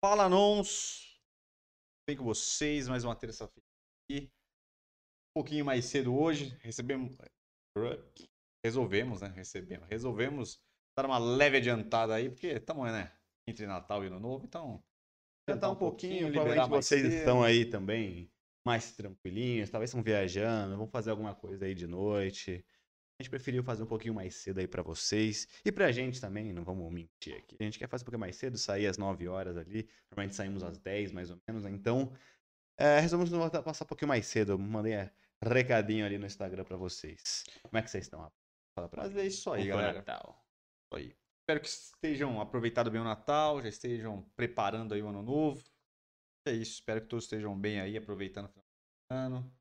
Fala, nons! Bem com vocês, mais uma terça-feira aqui. Um pouquinho mais cedo hoje, recebemos... Resolvemos, né? Recebemos. Resolvemos dar uma leve adiantada aí, porque estamos, né? Entre Natal e Ano Novo, então... Adiantar um pouquinho, liberar provavelmente mais vocês cedo. estão aí também mais tranquilinhos, talvez estão viajando, vão fazer alguma coisa aí de noite. A gente preferiu fazer um pouquinho mais cedo aí pra vocês e pra gente também, não vamos mentir aqui. A gente quer fazer um pouquinho mais cedo, sair às 9 horas ali, normalmente saímos às 10 mais ou menos, né? então é, resolvemos passar um pouquinho mais cedo. Eu mandei é, recadinho ali no Instagram pra vocês. Como é que vocês estão? rapaz? Fala pra Mas mim. é isso aí, galera. Natal? Isso aí. Espero que estejam aproveitando bem o Natal, já estejam preparando aí o Ano Novo. É isso, espero que todos estejam bem aí, aproveitando o final do ano.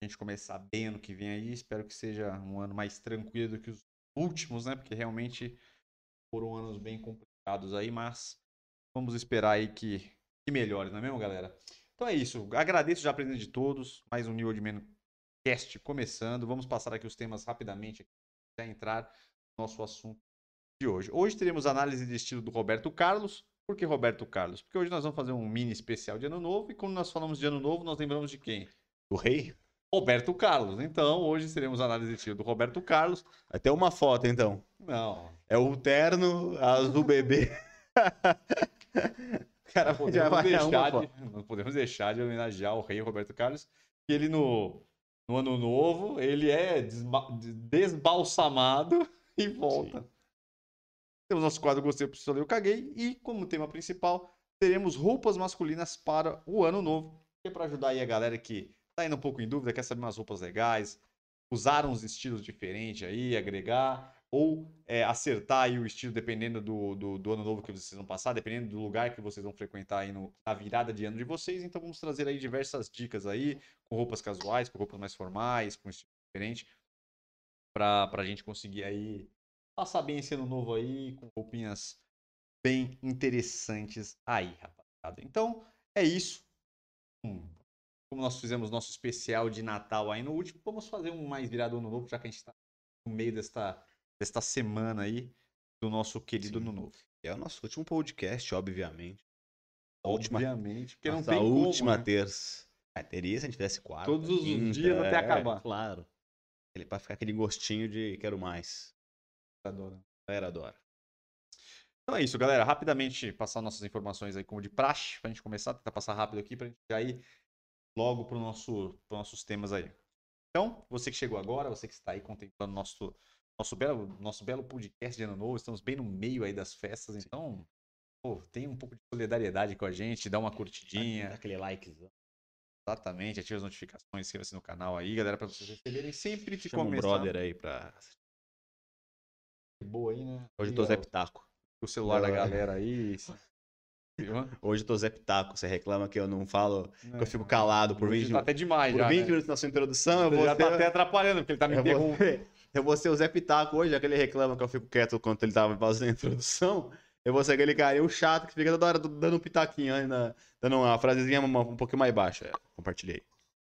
A gente começar bem ano que vem aí, espero que seja um ano mais tranquilo do que os últimos, né? Porque realmente foram anos bem complicados aí, mas vamos esperar aí que, que melhore, não é mesmo, galera? Então é isso, agradeço já a presença de todos, mais um New Man Cast começando. Vamos passar aqui os temas rapidamente, já entrar no nosso assunto de hoje. Hoje teremos análise de estilo do Roberto Carlos. Por que Roberto Carlos? Porque hoje nós vamos fazer um mini especial de Ano Novo e quando nós falamos de Ano Novo, nós lembramos de quem? O rei? Roberto Carlos. Então, hoje teremos análise de estilo do Roberto Carlos. Vai ter uma foto então. Não, É o terno azul bebê. Cara, não podemos, deixar de, não podemos deixar de homenagear o rei Roberto Carlos, que ele no, no Ano Novo, ele é desba- desbalsamado e volta. Temos nosso quadro Gostei, Preciso Eu Caguei. E como tema principal, teremos roupas masculinas para o Ano Novo. Que é para ajudar aí a galera que tá indo um pouco em dúvida, quer saber umas roupas legais, usar uns estilos diferentes aí, agregar, ou é, acertar aí o estilo dependendo do, do, do ano novo que vocês vão passar, dependendo do lugar que vocês vão frequentar aí no, na virada de ano de vocês. Então vamos trazer aí diversas dicas aí, com roupas casuais, com roupas mais formais, com estilo diferente, pra, pra gente conseguir aí passar bem esse ano novo aí, com roupinhas bem interessantes aí, rapaziada. Então, é isso. Hum, Como nós fizemos nosso especial de Natal aí no último, vamos fazer um mais virado ano novo, já que a gente está no meio desta, desta semana aí do nosso querido Sim. ano novo. É o nosso último podcast, obviamente. A última, Obviamente, porque não tem como, última né? terça. Ah, teria se a gente tivesse quatro. Todos os dias até acabar. Claro. Ele, pra ficar aquele gostinho de quero mais. Adoro. A galera adora. Então é isso, galera. Rapidamente passar nossas informações aí como de praxe, pra gente começar, tentar passar rápido aqui pra gente já ir logo pro nosso, pros nossos temas aí. Então, você que chegou agora, você que está aí contemplando nosso, nosso, belo, nosso belo podcast de ano novo, estamos bem no meio aí das festas, então, pô, tem um pouco de solidariedade com a gente, dá uma curtidinha. Dá aquele likezão. Exatamente, ative as notificações, inscreva-se no canal aí, galera, pra vocês receberem sempre que Chama um começar. brother aí pra. Boa aí, né? Hoje eu tô Zé Pitaco. O celular da é. galera aí. Hoje eu tô Zé Pitaco. Você reclama que eu não falo, que eu fico É. calado por Hoje 20 tá até demais Por já, 20 né? minutos na sua introdução, eu Você vou já ser. tá até atrapalhando, porque ele tá me interrompendo. ser, eu vou ser o Zé Pitaco hoje, já que ele reclama que eu fico quieto quando ele tava fazendo a introdução. Eu vou ser aquele cara o chato que fica toda hora dando um pitaquinho aí, na- dando uma frasezinha um pouquinho mais baixa. É, compartilhei.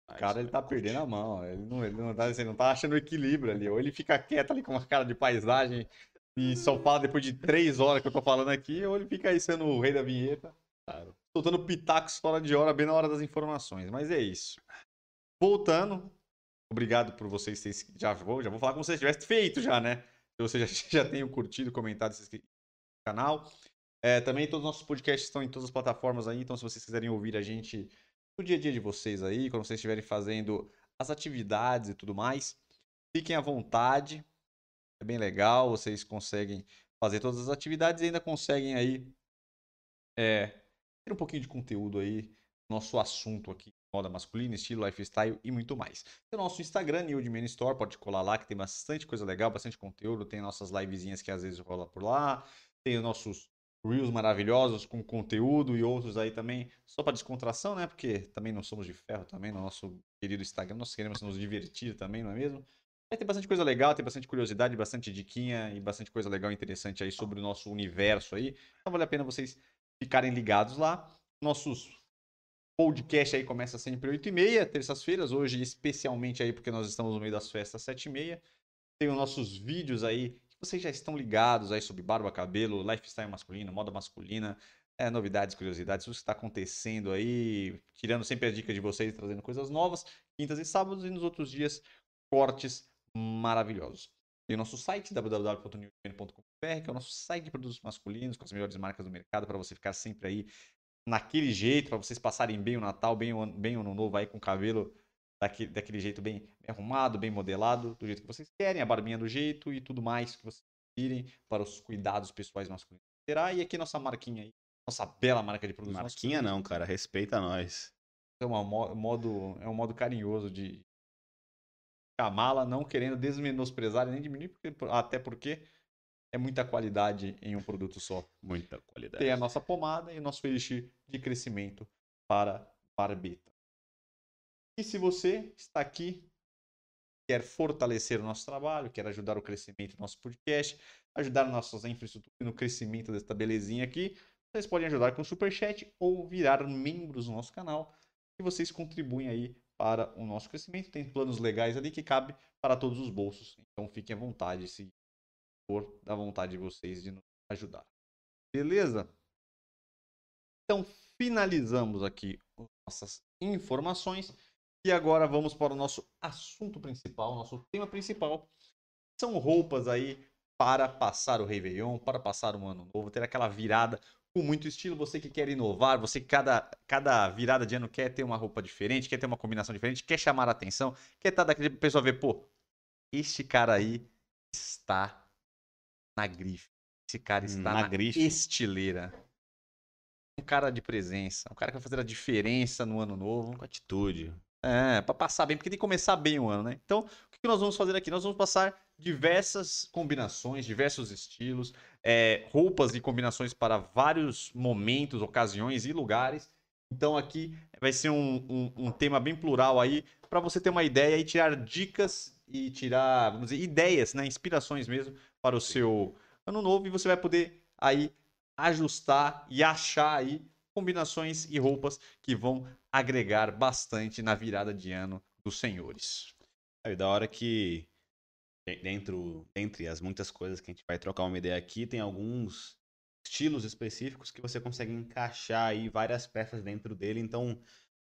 O cara, ele tá perdendo a mão. Ele não, ele não, tá, ele não tá achando o equilíbrio ali. Ou ele fica quieto ali com uma cara de paisagem e só fala depois de três horas que eu tô falando aqui, ou ele fica aí sendo o rei da vinheta, Claro. soltando pitacos fora de hora, bem na hora das informações. Mas é isso. Voltando, obrigado por vocês terem. Já vou, já vou falar como se vocês tivessem feito já, né? Se vocês já, já tenham curtido, comentado esse canal. É, também todos os nossos podcasts estão em todas as plataformas aí, então se vocês quiserem ouvir a gente no dia a dia de vocês aí, quando vocês estiverem fazendo as atividades e tudo mais, fiquem à vontade. É bem legal, vocês conseguem fazer todas as atividades e ainda conseguem aí é, ter um pouquinho de conteúdo aí, nosso assunto aqui, moda masculina, estilo, lifestyle e muito mais. Tem o nosso Instagram, New Man Store, pode colar lá que tem bastante coisa legal, bastante conteúdo, tem nossas livezinhas que às vezes rola por lá, tem os nossos Reels maravilhosos com conteúdo e outros aí também, só para descontração, né? Porque também não somos de ferro também no nosso querido Instagram, nós queremos nos divertir também, não é mesmo? Aí tem bastante coisa legal, tem bastante curiosidade, bastante diquinha e bastante coisa legal e interessante aí sobre o nosso universo aí. Então vale a pena vocês ficarem ligados lá. Nossos podcast aí começa sempre 8h30, terças-feiras, hoje especialmente aí porque nós estamos no meio das festas 7h30. Tem os nossos vídeos aí que vocês já estão ligados aí sobre barba, cabelo, lifestyle masculino, moda masculina, é, novidades, curiosidades, tudo que está acontecendo aí, tirando sempre as dicas de vocês, trazendo coisas novas, quintas e sábados, e nos outros dias, cortes maravilhosos. Tem o nosso site, www.newspan.com.br, que é o nosso site de produtos masculinos, com as melhores marcas do mercado, para você ficar sempre aí naquele jeito, para vocês passarem bem o Natal, bem o, bem o Ano Novo aí com o cabelo daquele, daquele jeito bem, arrumado, bem modelado, do jeito que vocês querem, a barbinha do jeito e tudo mais que vocês virem para os cuidados pessoais masculinos. Terá, e aqui nossa marquinha aí, nossa bela marca de produtos Marquinha não, cara, respeita nós. É, uma, modo, é um modo carinhoso de chamá-la, não querendo desmenosprezar nem diminuir, porque, até porque é muita qualidade em um produto só. Muita qualidade. Tem a nossa pomada e o nosso elixir de crescimento para barbeta. E se você está aqui, quer fortalecer o nosso trabalho, quer ajudar o crescimento do nosso podcast, ajudar na nossa infraestrutura e no crescimento desta belezinha aqui, vocês podem ajudar com o Superchat ou virar membros do nosso canal. E vocês contribuem aí para o nosso crescimento. Tem planos legais ali que cabe para todos os bolsos. Então fiquem à vontade se for da vontade de vocês de nos ajudar. Beleza? Então finalizamos aqui nossas informações e agora vamos para o nosso assunto principal, nosso tema principal. São roupas aí para passar o Réveillon, para passar um ano novo, ter aquela virada com muito estilo. Você que quer inovar, você que cada, cada virada de ano quer ter uma roupa diferente, quer ter uma combinação diferente, quer chamar a atenção, quer estar daquele pessoa ver, pô, este cara aí está na grife. Esse cara está na, na grife. estileira. Um cara de presença, um cara que vai fazer a diferença no ano novo. Com atitude. É, para passar bem, porque tem que começar bem o ano, né? Então, o que nós vamos fazer aqui? Nós vamos passar diversas combinações, diversos estilos, é, roupas e combinações para vários momentos, ocasiões e lugares. Então, aqui vai ser um, um, um tema bem plural aí, para você ter uma ideia e tirar dicas e tirar, vamos dizer, ideias, né? Inspirações mesmo para o seu ano novo e você vai poder aí ajustar e achar aí combinações e roupas que vão agregar bastante na virada de ano dos senhores. Aí da hora que dentro entre as muitas coisas que a gente vai trocar uma ideia aqui, tem alguns estilos específicos que você consegue encaixar aí várias peças dentro dele, então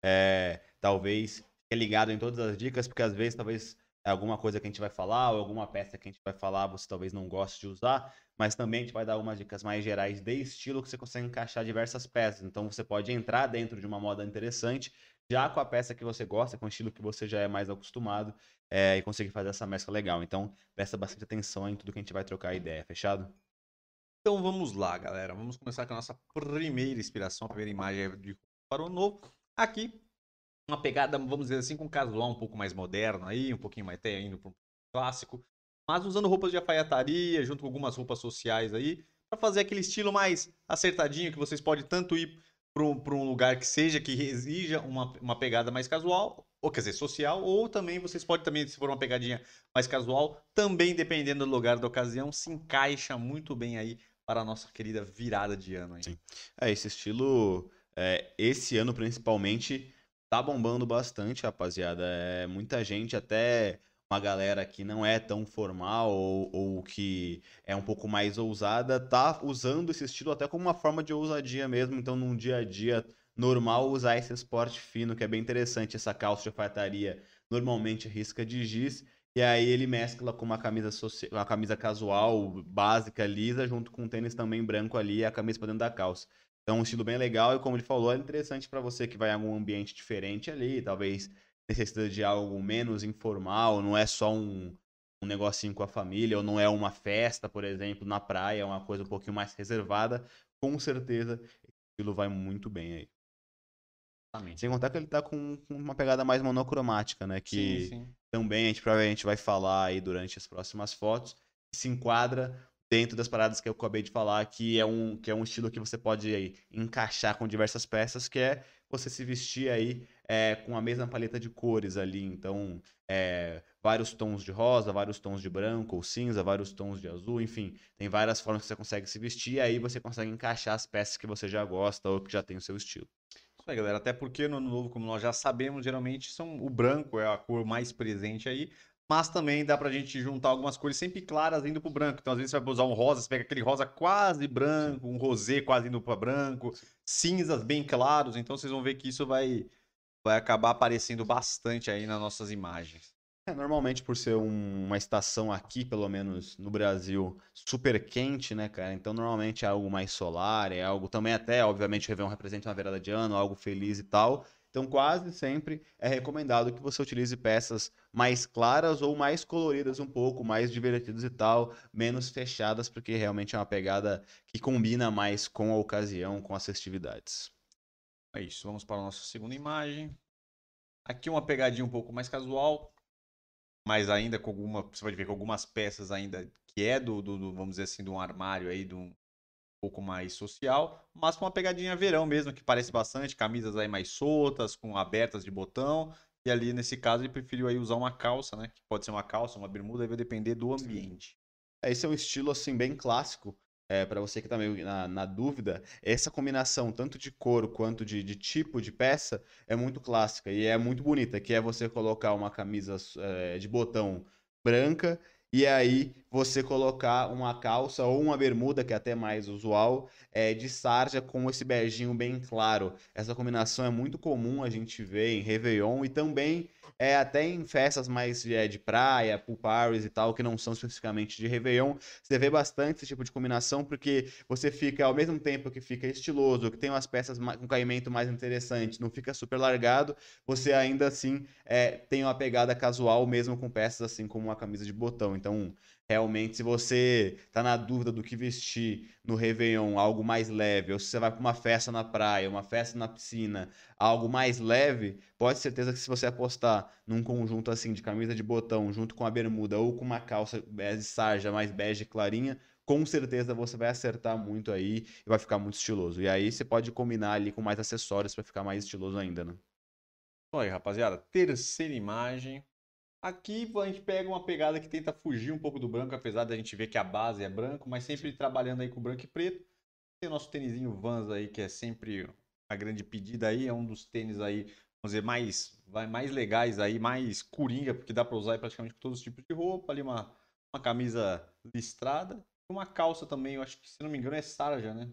é, talvez fique ligado em todas as dicas, porque às vezes talvez é alguma coisa que a gente vai falar, ou alguma peça que a gente vai falar, você talvez não goste de usar, mas também a gente vai dar algumas dicas mais gerais de estilo que você consegue encaixar diversas peças. Então você pode entrar dentro de uma moda interessante, já com a peça que você gosta, com o estilo que você já é mais acostumado, é, e conseguir fazer essa mescla legal. Então presta bastante atenção em tudo que a gente vai trocar ideia, fechado? Então vamos lá, galera. Vamos começar com a nossa primeira inspiração, a primeira imagem de para o novo. Aqui, uma pegada, vamos dizer assim, com um casual um pouco mais moderno aí, um pouquinho mais até indo para um clássico mas usando roupas de alfaiataria, junto com algumas roupas sociais aí, para fazer aquele estilo mais acertadinho, que vocês podem tanto ir para um, lugar que seja, que exija uma, uma pegada mais casual, ou quer dizer, social, ou também vocês podem também, se for uma pegadinha mais casual, também dependendo do lugar da ocasião, se encaixa muito bem aí para a nossa querida virada de ano aí. Sim. É, esse estilo, é, esse ano principalmente, tá bombando bastante, rapaziada. É, muita gente até uma galera que não é tão formal ou, ou, que é um pouco mais ousada, tá usando esse estilo até como uma forma de ousadia mesmo. Então, num dia a dia normal, usar esse esporte fino, que é bem interessante. Essa calça de alfaiataria normalmente risca de giz. E aí ele mescla com uma camisa, social, uma camisa casual, básica, lisa, junto com um tênis também branco ali e a camisa para dentro da calça. Então, um estilo bem legal e, como ele falou, é interessante para você que vai em algum ambiente diferente ali, talvez necessita de algo menos informal, não é só um, um negocinho com a família, ou não é uma festa, por exemplo, na praia, é uma coisa um pouquinho mais reservada, com certeza aquilo vai muito bem aí. Exatamente. Sem contar que ele tá com, uma pegada mais monocromática, né? Que sim, sim. também a gente provavelmente vai falar aí durante as próximas fotos, se enquadra dentro das paradas que eu acabei de falar, que é um, que é um estilo que você pode aí, encaixar com diversas peças, que é você se vestir aí é, com a mesma paleta de cores ali. Então, é, vários tons de rosa, vários tons de branco ou cinza, vários tons de azul, enfim, tem várias formas que você consegue se vestir e aí você consegue encaixar as peças que você já gosta ou que já tem o seu estilo. Aí, galera. Até porque no ano novo, como nós já sabemos, geralmente são o branco é a cor mais presente aí. Mas também dá pra gente juntar algumas cores sempre claras indo pro branco. Então, às vezes, você vai usar um rosa, você pega aquele rosa quase branco, um rosé quase indo pra branco, cinzas bem claros. Então, vocês vão ver que isso vai, vai acabar aparecendo bastante aí nas nossas imagens. É, normalmente, por ser um- uma estação aqui, pelo menos no Brasil, super quente, né, cara? Então, normalmente é algo mais solar, é algo também até, obviamente, o Réveillon representa uma virada de ano, algo feliz e tal. Então, quase sempre é recomendado que você utilize peças mais claras ou mais coloridas um pouco, mais divertidas e tal, menos fechadas, porque realmente é uma pegada que combina mais com a ocasião, com as festividades. É isso, vamos para a nossa segunda imagem. Aqui uma pegadinha um pouco mais casual, mas ainda com alguma, você pode ver com algumas peças ainda que é do, do, do, vamos dizer assim, de um armário aí, de um pouco mais social, mas com uma pegadinha verão mesmo, que parece bastante, camisas aí mais soltas, com abertas de botão, e ali nesse caso ele preferiu aí usar uma calça, né, que pode ser uma calça, uma bermuda, aí vai depender do ambiente. É, Esse é um estilo assim bem clássico. É, para você que tá meio na, na dúvida, essa combinação tanto de couro quanto de, de tipo de peça é muito clássica e é muito bonita, que é você colocar uma camisa é, de botão branca e aí você colocar uma calça ou uma bermuda, que é até mais usual, é, de sarja com esse beijinho bem claro. Essa combinação é muito comum a gente ver em Réveillon e também é até em festas mais é, de praia, pool parties e tal, que não são especificamente de Réveillon. Você vê bastante esse tipo de combinação, porque você fica, ao mesmo tempo que fica estiloso, que tem umas peças com caimento mais interessante, não fica super largado, você ainda assim é, tem uma pegada casual, mesmo com peças assim como uma camisa de botão. Então, realmente, se você tá na dúvida do que vestir no Réveillon, algo mais leve, ou se você vai para uma festa na praia, uma festa na piscina, algo mais leve, pode ter certeza que se você apostar num conjunto assim de camisa de botão junto com a bermuda ou com uma calça de sarja mais bege clarinha, com certeza você vai acertar muito aí e vai ficar muito estiloso. E aí você pode combinar ali com mais acessórios para ficar mais estiloso ainda, né? Aí, rapaziada, terceira imagem. Aqui a gente pega uma pegada que tenta fugir um pouco do branco, apesar da gente ver que a base é branco, mas sempre trabalhando aí com branco e preto. Tem o nosso tênisinho Vans aí, que é sempre a grande pedida aí, é um dos tênis aí, vamos dizer, mais, vai, mais legais aí, mais coringa, porque dá pra usar aí praticamente com todos os tipos de roupa, ali uma, uma camisa listrada, e uma calça também, eu acho que, se não me engano, é sarja, né?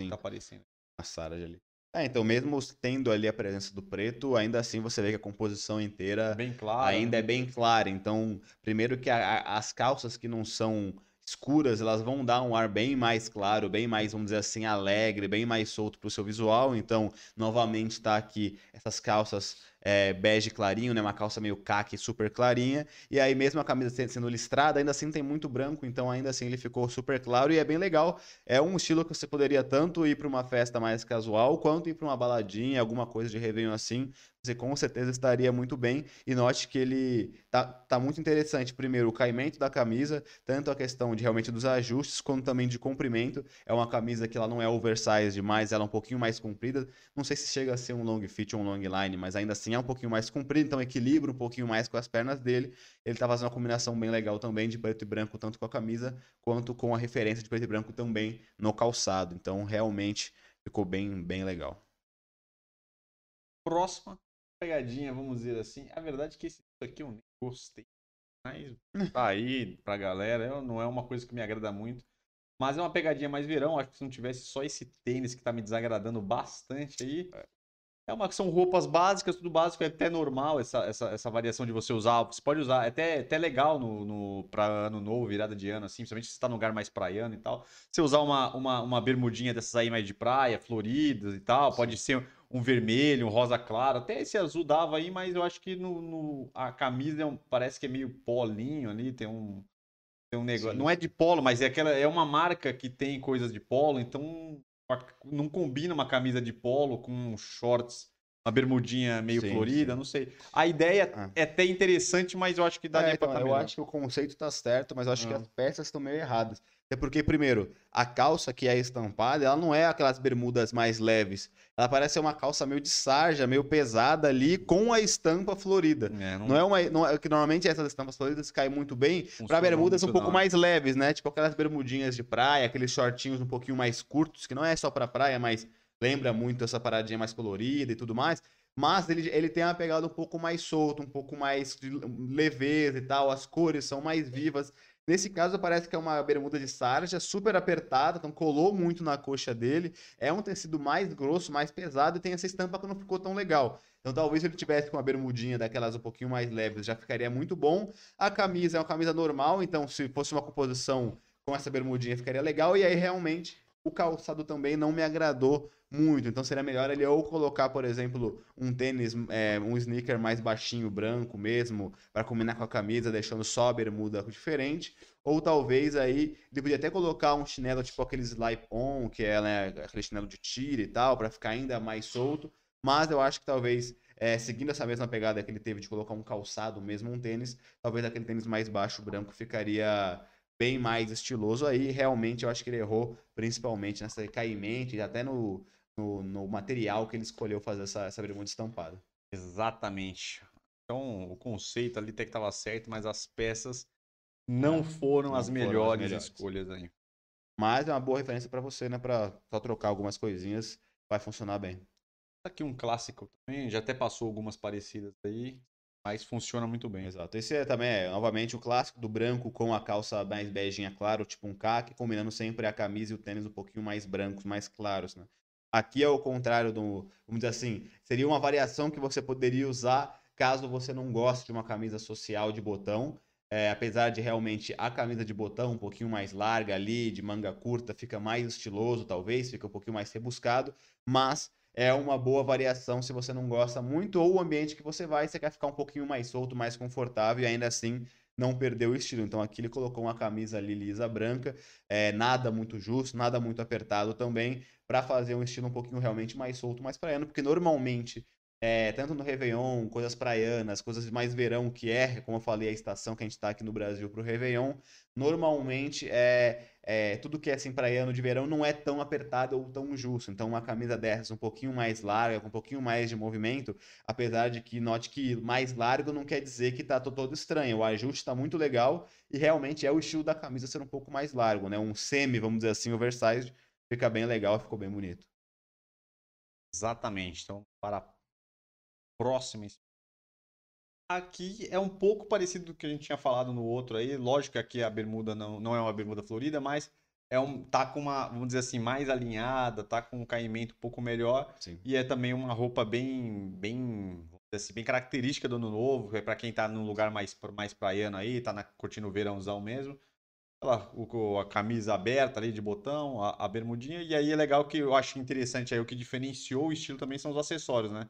Sim. Tá aparecendo. A sarja ali. É, então mesmo tendo ali a presença do preto, ainda assim você vê que a composição inteira ainda né? é bem clara. Então, primeiro que a- a- as calças que não são escuras, elas vão dar um ar bem mais claro, bem mais, vamos dizer assim, alegre, bem mais solto para o seu visual. Então, novamente está aqui essas calças é, bege clarinho, né? Uma calça meio caqui super clarinha. E aí, mesmo a camisa sendo- listrada, ainda assim tem muito branco, então ainda assim ele ficou super claro e é bem legal. É um estilo que você poderia tanto ir para uma festa mais casual, quanto ir para uma baladinha, alguma coisa de Réveillon assim. Você com certeza estaria muito bem. E note que ele tá, tá muito interessante. Primeiro, o caimento da camisa, tanto a questão de realmente dos ajustes, quanto também de comprimento. É uma camisa que ela não é oversize demais, ela é um pouquinho mais comprida. Não sei se chega a ser um long fit ou um long line, mas ainda assim é um pouquinho mais comprido, então equilibra um pouquinho mais com as pernas dele. Ele tá fazendo uma combinação bem legal também de preto e branco, tanto com a camisa quanto com a referência de preto e branco também no calçado. Então, realmente ficou bem, bem legal. Próxima pegadinha, vamos dizer assim. A verdade é que esse aqui eu nem gostei. Mas tá aí pra galera. eu- não é uma coisa que me agrada muito. Mas é uma pegadinha mais verão. Acho que se não tivesse só esse tênis que tá me desagradando bastante aí. É uma são roupas básicas, tudo básico, é até normal essa, essa, essa variação de você usar. Você pode usar, é até, até legal no, no, pra ano novo, virada de ano, assim, principalmente se você tá num lugar mais praiano e tal. Você usar uma, uma, uma bermudinha dessas aí mais de praia, floridas e tal, pode ser um vermelho, um rosa claro, até esse azul dava aí, mas eu acho que no, no- a camisa é um- parece que é meio polinho ali, tem um, tem um negócio. Sim. Não é de polo, mas é aquela, é uma marca que tem coisas de polo, então não combina uma camisa de polo com shorts, uma bermudinha meio Sim, florida, sim. não sei. A ideia Ah. é até interessante, mas eu acho que daria É, pra então, tá eu melhor. acho que o conceito tá certo, mas eu acho que Ah. as peças estão meio erradas. É porque, primeiro, a calça que é estampada, ela não é aquelas bermudas mais leves. Ela parece ser uma calça meio de sarja, meio pesada ali, com a estampa florida. É, não, Não é uma. Não é, que normalmente essas estampas floridas caem muito bem para bermudas um pouco não. mais leves, né? Tipo aquelas bermudinhas de praia, aqueles shortinhos um pouquinho mais curtos, que não é só para praia, mas lembra muito essa paradinha mais colorida e tudo mais. mas ele, ele tem uma pegada um pouco mais solta, um pouco mais leveza e tal, as cores são mais vivas. Nesse caso, parece que é uma bermuda de sarja, super apertada, então colou muito na coxa dele. É um tecido mais grosso, mais pesado e tem essa estampa que não ficou tão legal. Então, talvez se ele tivesse com uma bermudinha daquelas um pouquinho mais leves, já ficaria muito bom. A camisa é uma camisa normal, então se fosse uma composição com essa bermudinha, ficaria legal. E aí, realmente, o calçado também não me agradou muito. Então seria melhor ele ou colocar, por exemplo, um tênis, é, um sneaker mais baixinho, branco mesmo, para combinar com a camisa, deixando só a bermuda diferente. Ou talvez aí ele podia até colocar um chinelo tipo aqueles slip-on, que é né, aquele chinelo de tiro e tal, para ficar ainda mais solto. Mas eu acho que talvez, é, seguindo essa mesma pegada que ele teve de colocar um calçado mesmo, um tênis, talvez aquele tênis mais baixo, branco, ficaria bem mais estiloso aí. Realmente eu acho que ele errou, principalmente nessa caimento e até no, no, no, material que ele escolheu fazer essa, essa bermuda estampada. Exatamente. Então o conceito ali até que estava certo, mas as peças não foram, não as, foram melhores as, melhores escolhas aí. Mas é uma boa referência para você, né? Para só trocar algumas coisinhas, vai funcionar bem. Tá aqui um clássico também, já até passou algumas parecidas aí. Mas funciona muito bem. Exato. Esse é também, é, novamente, o clássico do branco com a calça mais beijinha claro, tipo um caque, combinando sempre a camisa e o tênis um pouquinho mais brancos, mais claros, né? Aqui é o contrário do, vamos dizer assim, seria uma variação que você poderia usar caso você não goste de uma camisa social de botão. É, apesar de realmente a camisa de botão um pouquinho mais larga ali, de manga curta, fica mais estiloso, talvez, fica um pouquinho mais rebuscado, mas é uma boa variação se você não gosta muito, ou o ambiente que você vai, você quer ficar um pouquinho mais solto, mais confortável e ainda assim não perder o estilo. Então aqui ele colocou uma camisa ali lisa branca, é, nada muito justo, nada muito apertado também, para fazer um estilo um pouquinho realmente mais solto, mais praiano, porque normalmente é, tanto no Réveillon, coisas praianas, coisas mais verão, que é, como eu falei, a estação que a gente está aqui no Brasil para o Réveillon, normalmente é, é, tudo que é assim praiano de verão não é tão apertado ou tão justo. Então, uma camisa dessas um pouquinho mais larga, com um pouquinho mais de movimento, apesar de que note que mais largo não quer dizer que está todo estranho. O ajuste está muito legal e realmente é o estilo da camisa ser um pouco mais largo, né? Um semi, vamos dizer assim, oversized, fica bem legal, ficou bem bonito. Exatamente. Então, para próxima. Aqui é um pouco parecido do que a gente tinha falado no outro aí. Lógico que aqui a bermuda não, não é uma bermuda florida, mas é um, tá com uma, vamos dizer assim, mais alinhada, tá com um caimento um pouco melhor. Sim. E é também uma roupa bem, bem, assim, bem característica do ano novo, é para quem tá num lugar mais, mais praiano aí, tá na, curtindo o verãozão mesmo. Lá, o, a camisa aberta ali de botão, a, a, bermudinha. E aí é legal que eu acho interessante aí, o que diferenciou o estilo também são os acessórios, né?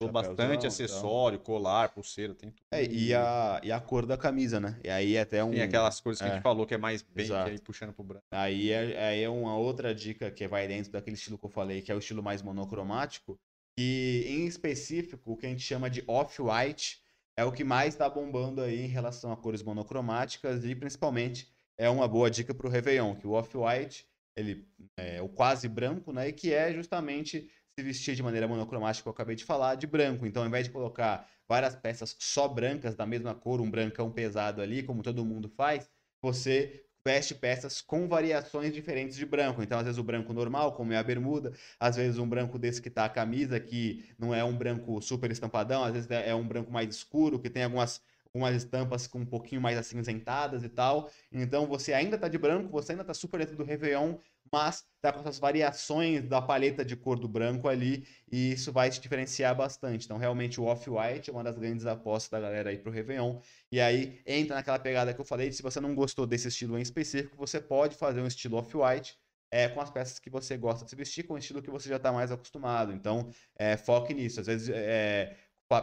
Usou bastante acessório, então. colar, pulseira, tem tudo. É, e a, e a cor da camisa, né? E aí é até um. Tem aquelas cores que é. a gente falou que é mais bem aí puxando pro branco. Aí é, aí é uma outra dica que vai dentro daquele estilo que eu falei, que é o estilo mais monocromático. E em específico, o que a gente chama de off-white é o que mais está bombando aí em relação a cores monocromáticas e principalmente é uma boa dica para o Réveillon, que o off-white ele é o quase branco, né? E que é justamente se vestir de maneira monocromática, que eu acabei de falar, de branco. Então, ao invés de colocar várias peças só brancas da mesma cor, um brancão pesado ali, como todo mundo faz, você veste peças com variações diferentes de branco. Então, às vezes o branco normal, como é a bermuda, às vezes um branco desse que tá a camisa, que não é um branco super estampadão, às vezes é um branco mais escuro, que tem algumas umas estampas com um pouquinho mais acinzentadas e tal. Então você ainda tá de branco, você ainda tá super dentro do Réveillon, mas tá com essas variações da paleta de cor do branco ali, e isso vai te diferenciar bastante. Então, realmente, o Off-White é uma das grandes apostas da galera aí pro Réveillon. E aí entra naquela pegada que eu falei, se você não gostou desse estilo em específico, você pode fazer um estilo Off-White, é, com as peças que você gosta de se vestir, com o estilo que você já está mais acostumado. Então, é, foque nisso. Às vezes, é,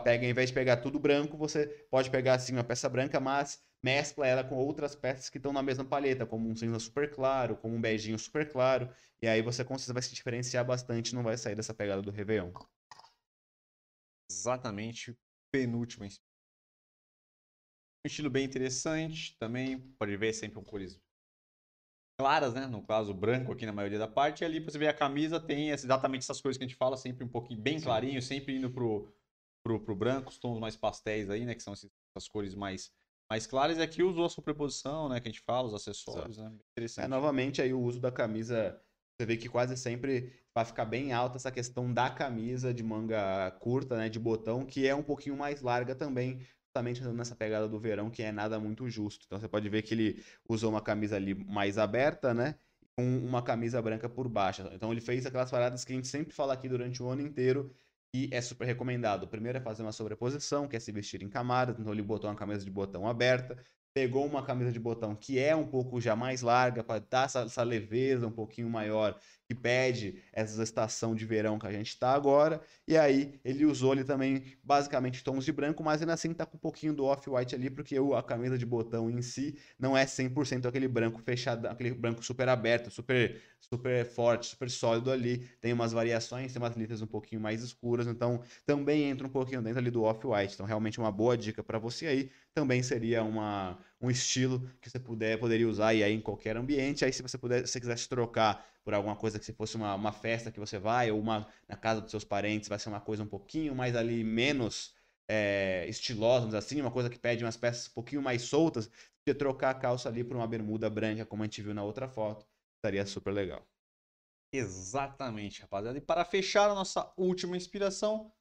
pega, ao invés de pegar tudo branco, você pode pegar assim uma peça branca, mas mescla ela com outras peças que estão na mesma paleta, como um cinza super claro, como um beijinho super claro, e aí você com certeza vai se diferenciar bastante, não vai sair dessa pegada do Réveillon. Exatamente, penúltima. Um estilo bem interessante, também pode ver sempre com cores claras, né? No caso, branco aqui na maioria da parte, e ali você vê a camisa, tem exatamente essas cores que a gente fala, sempre um pouquinho bem clarinho, sempre indo pro, pro, pro branco, os tons mais pastéis aí, né? Que são essas cores mais mais claras. E aqui usou a sobreposição, né? Que a gente fala, os acessórios, Exato. né? Interessante. É, novamente, aí o uso da camisa você vê que quase sempre vai ficar bem alta essa questão da camisa de manga curta, né, de botão, que é um pouquinho mais larga também, justamente nessa pegada do verão, que é nada muito justo. Então você pode ver que ele usou uma camisa ali mais aberta, né, com uma camisa branca por baixo. Então ele fez aquelas paradas que a gente sempre fala aqui durante o ano inteiro, e é super recomendado. Primeiro é fazer uma sobreposição, que é se vestir em camadas. Então ele botou uma camisa de botão aberta, pegou uma camisa de botão que é um pouco já mais larga, para dar essa, essa, leveza um pouquinho maior, que pede essa estação de verão que a gente está agora. E aí ele usou ali também basicamente tons de branco, mas ainda assim tá com um pouquinho do off-white ali, porque a camisa de botão em si não é 100% aquele branco fechado, aquele branco super aberto, super super forte, super sólido ali. Tem umas variações, tem umas letras um pouquinho mais escuras, então também entra um pouquinho dentro ali do off-white. Então realmente uma boa dica para você aí. Também seria uma, um estilo que você puder, poderia usar aí em qualquer ambiente. Aí se você puder, se você quisesse trocar por alguma coisa que se fosse uma, uma festa que você vai, ou uma na casa dos seus parentes, vai ser uma coisa um pouquinho mais ali, menos é, estilosa, assim, uma coisa que pede umas peças um pouquinho mais soltas, você trocar a calça ali por uma bermuda branca, como a gente viu na outra foto estaria super legal. Exatamente, rapaziada. E para fechar a nossa última inspiração,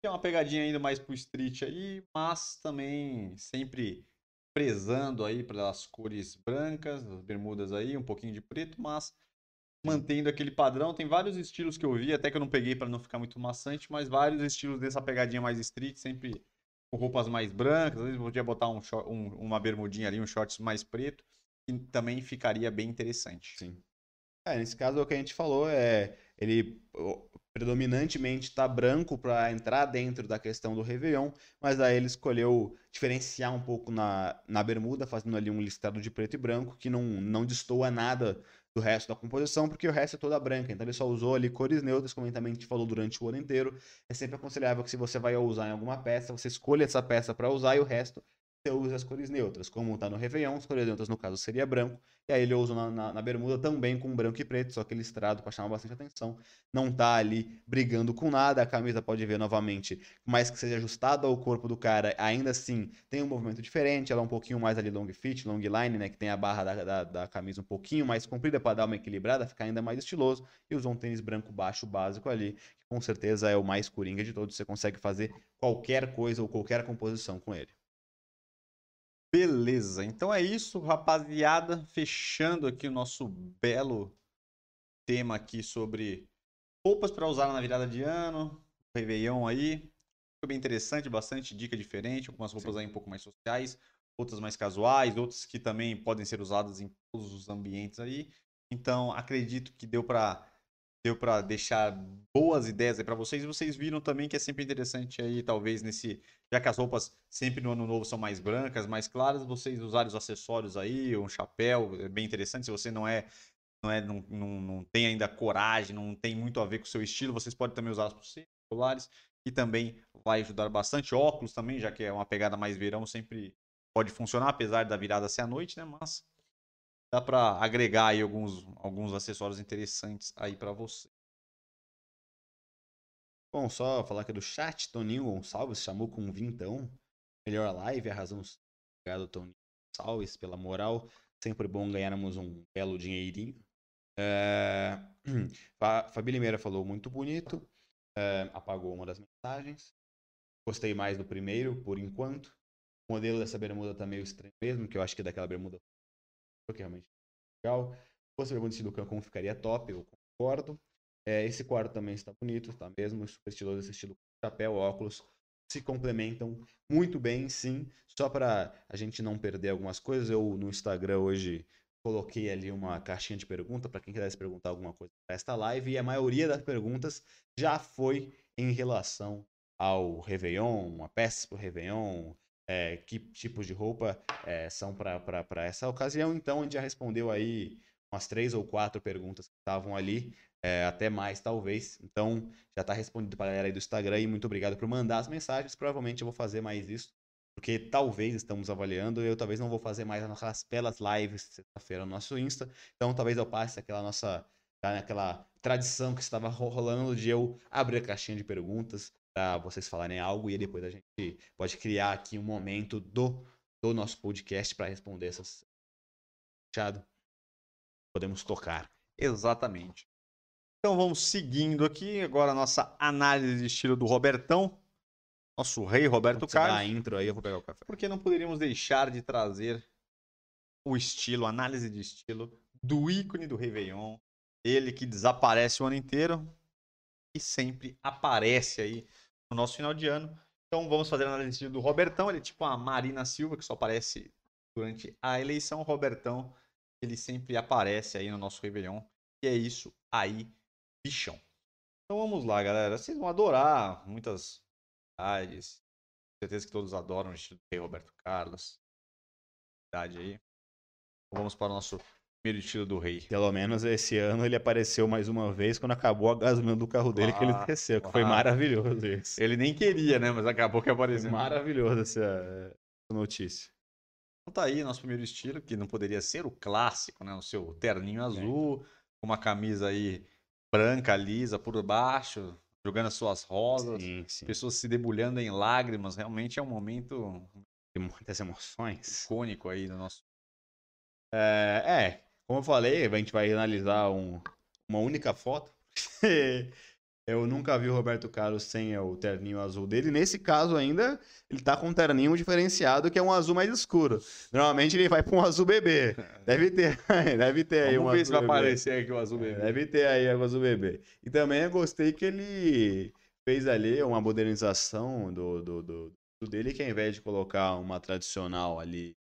que é uma pegadinha ainda mais pro street aí, mas também sempre prezando aí pelas cores brancas, as bermudas aí, um pouquinho de preto, mas mantendo aquele padrão. Tem vários estilos que eu vi, até que eu não peguei para não ficar muito maçante, mas vários estilos dessa pegadinha mais street, sempre com roupas mais brancas. Às vezes podia botar um, um, uma bermudinha ali, um shorts mais preto que também ficaria bem interessante. Sim. É, nesse caso, o que a gente falou é ele predominantemente está branco para entrar dentro da questão do Réveillon, mas aí ele escolheu diferenciar um pouco na, na bermuda, fazendo ali um listado de preto e branco, que não, não destoa nada do resto da composição, porque o resto é toda branca. Então ele só usou ali cores neutras, como também a gente falou durante o ano inteiro. É sempre aconselhável que se você vai usar em alguma peça, você escolha essa peça para usar e o resto você usa as cores neutras. Como está no Réveillon, as cores neutras no caso seria branco. E aí ele usa na, na, na, bermuda também com branco e preto, só que listrado para chamar bastante atenção. Não tá ali brigando com nada. A camisa pode ver novamente, mais que seja ajustada ao corpo do cara, ainda assim tem um movimento diferente. Ela é um pouquinho mais ali long fit, long line, né? Que tem a barra da, da, da camisa um pouquinho mais comprida para dar uma equilibrada, ficar ainda mais estiloso. E usou um tênis branco baixo básico ali, que com certeza é o mais coringa de todos. Você consegue fazer qualquer coisa ou qualquer composição com ele. Beleza, então é isso, rapaziada. Fechando aqui o nosso belo tema aqui sobre roupas para usar na virada de ano, Réveillon aí. Foi bem interessante, bastante dica diferente, algumas roupas Sim. aí um pouco mais sociais, outras mais casuais, outras que também podem ser usadas em todos os ambientes aí. Então, acredito que deu para deu para deixar boas ideias aí para vocês. E vocês viram também que é sempre interessante aí, talvez nesse, já que as roupas sempre no ano novo são mais brancas, mais claras, vocês usarem os acessórios aí, um chapéu, é bem interessante. Se você não é não é não, não, não tem ainda coragem, não tem muito a ver com o seu estilo, vocês podem também usar os celulares e também vai ajudar bastante óculos também, já que é uma pegada mais verão, sempre pode funcionar apesar da virada ser à noite, né? Mas dá para agregar aí alguns, alguns acessórios interessantes aí para você. Bom, só falar aqui do chat, Toninho Gonçalves chamou com um vintão. Melhor live, a razão. Obrigado, Toninho Gonçalves, pela moral. Sempre bom ganharmos um belo dinheirinho. É... Fabi Limeira falou muito bonito. É... Apagou uma das mensagens. Gostei mais do primeiro, por enquanto. O modelo dessa bermuda tá meio estranho mesmo, que eu acho que é daquela bermuda que realmente é legal. Se fosse bermuda estilo Cancún, ficaria top, eu concordo. É, esse quarto também está bonito, tá mesmo? Super estiloso esse estilo chapéu, óculos. Se complementam muito bem, sim. Só para a gente não perder algumas coisas, eu no Instagram hoje coloquei ali uma caixinha de pergunta para quem quisesse perguntar alguma coisa para esta live. E a maioria das perguntas já foi em relação ao Réveillon, uma peça para o Réveillon, é, que tipos de roupa é, são para essa ocasião. Então, a gente já respondeu aí umas três ou quatro perguntas que estavam ali, é, até mais talvez. Então, já está respondido para a galera aí do Instagram e muito obrigado por mandar as mensagens. Provavelmente eu vou fazer mais isso, porque talvez estamos avaliando. Eu talvez não vou fazer mais aquelas belas lives sexta-feira no nosso Insta. Então, talvez eu passe aquela nossa. Tá naquela tradição que estava rolando de eu abrir a caixinha de perguntas, para vocês falarem algo e depois a gente pode criar aqui um momento do, do nosso podcast para responder essas. Fechado? Podemos tocar Exatamente. Então vamos seguindo aqui. Agora a nossa análise de estilo do Robertão. Nosso rei Roberto Você dá a Carlos. intro aí, eu vou pegar o café. Porque não poderíamos deixar de trazer o estilo, a análise de estilo do ícone do Réveillon. Ele que desaparece o ano inteiro e sempre aparece aí no nosso final de ano. Então vamos fazer a análise do Robertão. Ele é tipo a Marina Silva, que só aparece durante a eleição. O Robertão, ele sempre aparece aí no nosso Réveillon. E é isso aí, bichão. Então vamos lá, galera. Vocês vão adorar muitas cidades. Certeza que todos adoram o estilo do Roberto Carlos. Cidade aí. Então vamos para o nosso primeiro estilo do rei. Pelo menos esse ano ele apareceu mais uma vez quando acabou a gasolina do carro dele que ele Ah, desceu, que foi ah. maravilhoso isso. Ele nem queria, né? Mas acabou que Foi apareceu. maravilhoso essa notícia. Então tá aí nosso primeiro estilo, que não poderia ser o clássico, né? O seu terninho azul, com uma camisa aí branca, lisa por baixo, jogando as suas rosas, Sim, sim. pessoas se debulhando em lágrimas. Realmente é um momento Tem muitas emoções. icônico aí do nosso. É, é, como eu falei, a gente vai analisar um- uma única foto. Eu nunca vi o Roberto Carlos sem o terninho azul dele. Nesse caso ainda, ele tá com um terninho diferenciado, que é um azul mais escuro. Normalmente ele vai para um azul bebê. Deve ter, deve ter aí um Vamos ver se vai bebê. aparecer aqui o azul É, bebê. Deve ter aí a azul bebê. E também eu gostei que ele fez ali uma modernização do, do, do, do dele, que ao invés de colocar uma tradicional ali,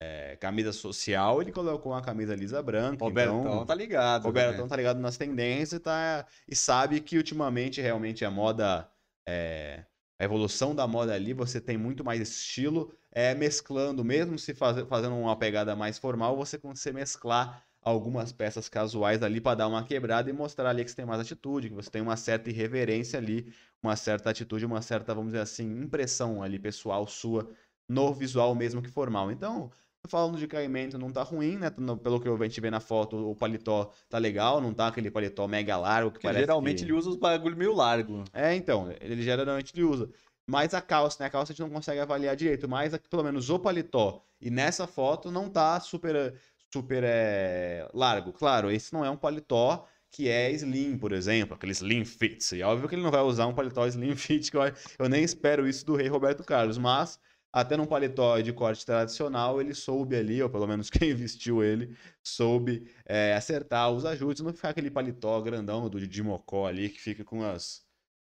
é, camisa social, ele colocou uma camisa lisa branca. Robertão então, tá ligado. Robertão né? tá ligado nas tendências e, tá, e sabe que ultimamente realmente a moda, é, a evolução da moda ali, você tem muito mais estilo, é, mesclando, mesmo se faz, fazendo uma pegada mais formal, você consegue mesclar algumas peças casuais ali para dar uma quebrada e mostrar ali que você tem mais atitude, que você tem uma certa irreverência ali, uma certa atitude, uma certa, vamos dizer assim, impressão ali pessoal sua no visual mesmo que formal. Então, falando de caimento, não tá ruim, né? Pelo que a gente vê na foto, o paletó tá legal, não tá aquele paletó mega largo que Porque parece geralmente que... ele usa os bagulho meio largo. É, então, ele geralmente ele usa. Mas a calça, né? A calça a gente não consegue avaliar direito, mas pelo menos o paletó e nessa foto não tá super, super é, largo. Claro, esse não é um paletó que é slim, por exemplo, aquele slim fit. E é óbvio que ele não vai usar um paletó slim fit, que eu, eu nem espero isso do rei Roberto Carlos, mas até num paletó de corte tradicional, ele soube ali, ou pelo menos quem vestiu ele, soube é, acertar os ajustes, não ficar aquele paletó grandão do Didi Mocó ali, que fica com as,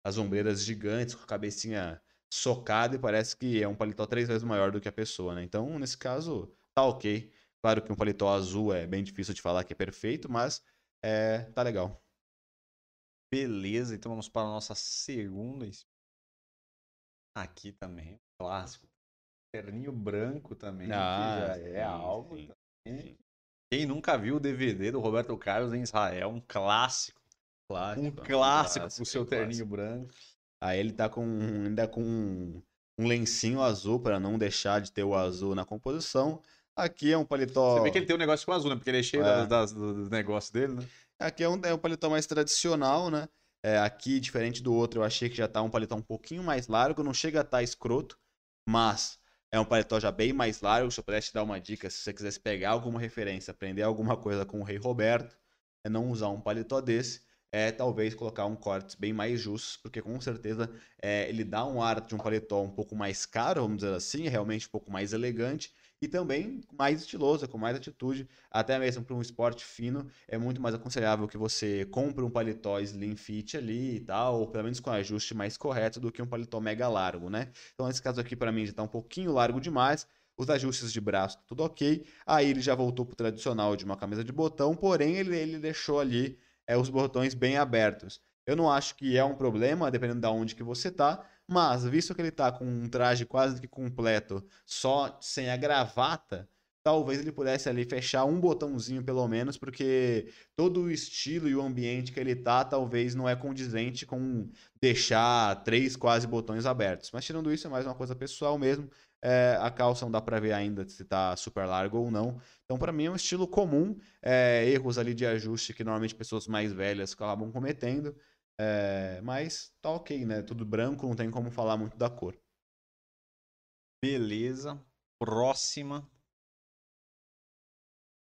as ombreiras gigantes, com a cabecinha socada e parece que é um paletó três vezes maior do que a pessoa, né? Então, nesse caso, tá ok. Claro que um paletó azul é bem difícil de falar que é perfeito, mas é, tá legal. Beleza, então vamos para a nossa segunda. Aqui também, clássico. Terninho branco também, que Ah, já é sim, algo sim, também. sim. Quem nunca viu o DVD do Roberto Carlos em Israel, um clássico. Clássico, Um é clássico com o seu é um clássico. terninho branco. Aí ele tá com ainda com um, um lencinho azul para não deixar de ter o azul na composição. Aqui é um paletó. Você vê que ele tem um negócio com azul, né? Porque ele é cheio É. das, dos negócios dele, né? Aqui é um, é um paletó mais tradicional, né? É, aqui, diferente do outro, eu achei que já tá um paletó um pouquinho mais largo. Não chega a estar escroto, mas é um paletó já bem mais largo. Se eu pudesse te dar uma dica, se você quisesse pegar alguma referência, aprender alguma coisa com o Rei Roberto, é não usar um paletó desse. É talvez colocar um corte bem mais justos, porque com certeza é, ele dá um ar de um paletó um pouco mais caro, vamos dizer assim, realmente um pouco mais elegante e também mais estiloso, com mais atitude, até mesmo para um esporte fino, é muito mais aconselhável que você compre um paletó slim fit ali e tal, ou pelo menos com ajuste mais correto do que um paletó mega largo, né? Então nesse caso aqui para mim já tá um pouquinho largo demais. Os ajustes de braço, tudo ok. Aí ele já voltou pro tradicional de uma camisa de botão, porém ele, ele deixou ali é, os botões bem abertos. Eu não acho que é um problema, dependendo de onde que você tá, mas visto que ele tá com um traje quase que completo, só sem a gravata, talvez ele pudesse ali fechar um botãozinho pelo menos, porque todo o estilo e o ambiente que ele tá, talvez não é condizente com deixar três quase botões abertos. Mas tirando isso, é mais uma coisa pessoal mesmo. É, a calça não dá pra ver ainda se tá super largo ou não. Então, pra mim, é um estilo comum. é, erros ali de ajuste que normalmente pessoas mais velhas acabam cometendo. É, mas tá ok, né? Tudo branco, não tem como falar muito da cor. Beleza. Próxima.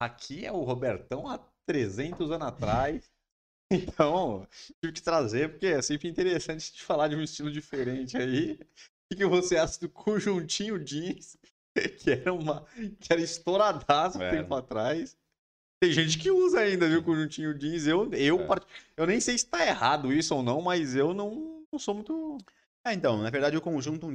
Aqui é o Robertão 300 anos atrás. Então, tive que trazer, porque é sempre interessante de falar de um estilo diferente aí. O que, você acha do conjuntinho jeans, que era uma que era estouradaço É. tempo atrás. Tem gente que usa ainda, viu, conjuntinho jeans. Eu, eu, É. part- eu nem sei se tá errado isso ou não, mas eu não, não sou muito. É, então, na verdade, o conjunto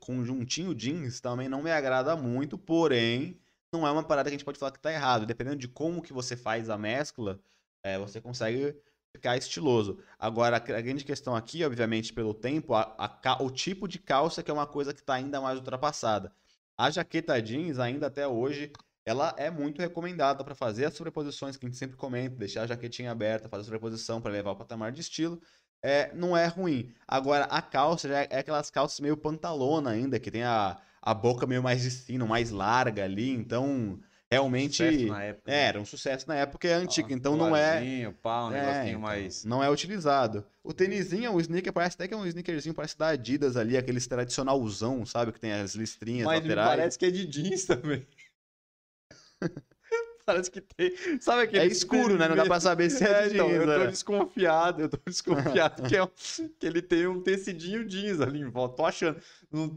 conjuntinho jeans também não me agrada muito, porém, não é uma parada que a gente pode falar que tá errado. Dependendo de como que você faz a mescla, é, você consegue ficar estiloso. Agora, a grande questão aqui, obviamente, pelo tempo, a- a o tipo de calça que é uma coisa que está ainda mais ultrapassada. A jaqueta jeans, ainda até hoje, ela é muito recomendada para fazer as sobreposições que a gente sempre comenta, deixar a jaquetinha aberta, fazer a sobreposição para levar o patamar de estilo. É, não é ruim. Agora, a calça já é, aquelas calças meio pantalona ainda, que tem a, a boca meio mais de sino, mais larga ali, então realmente Sucesso na época, né? é, era um sucesso na época, é antiga, Ah, então não é pá, um é, negocinho então, mais. Não é utilizado. O tênisinho, o sneaker, parece até que é um sneakerzinho, parece da Adidas ali, aqueles tradicionalzão, sabe? Que tem as listrinhas Mas laterais. parece que é de jeans também. parece que tem. Sabe aquele. É escuro, né? Não dá pra saber se é, de então, jeans, eu tô né? desconfiado, eu tô desconfiado que, é que ele tem um tecidinho jeans ali em volta. Tô achando.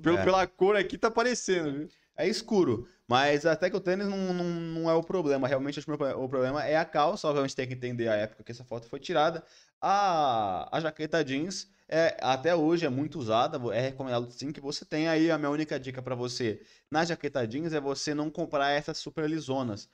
Pelo, É. Pela cor aqui tá parecendo, viu? É escuro. Mas até que o tênis não, não, não é o problema. Realmente, acho que o problema é a calça. Obviamente, tem que entender a época que essa foto foi tirada. A, a jaqueta jeans, é, até hoje, é muito usada. É recomendado sim que você tenha aí. A minha única dica para você na jaqueta jeans é você não comprar essas super lisonas.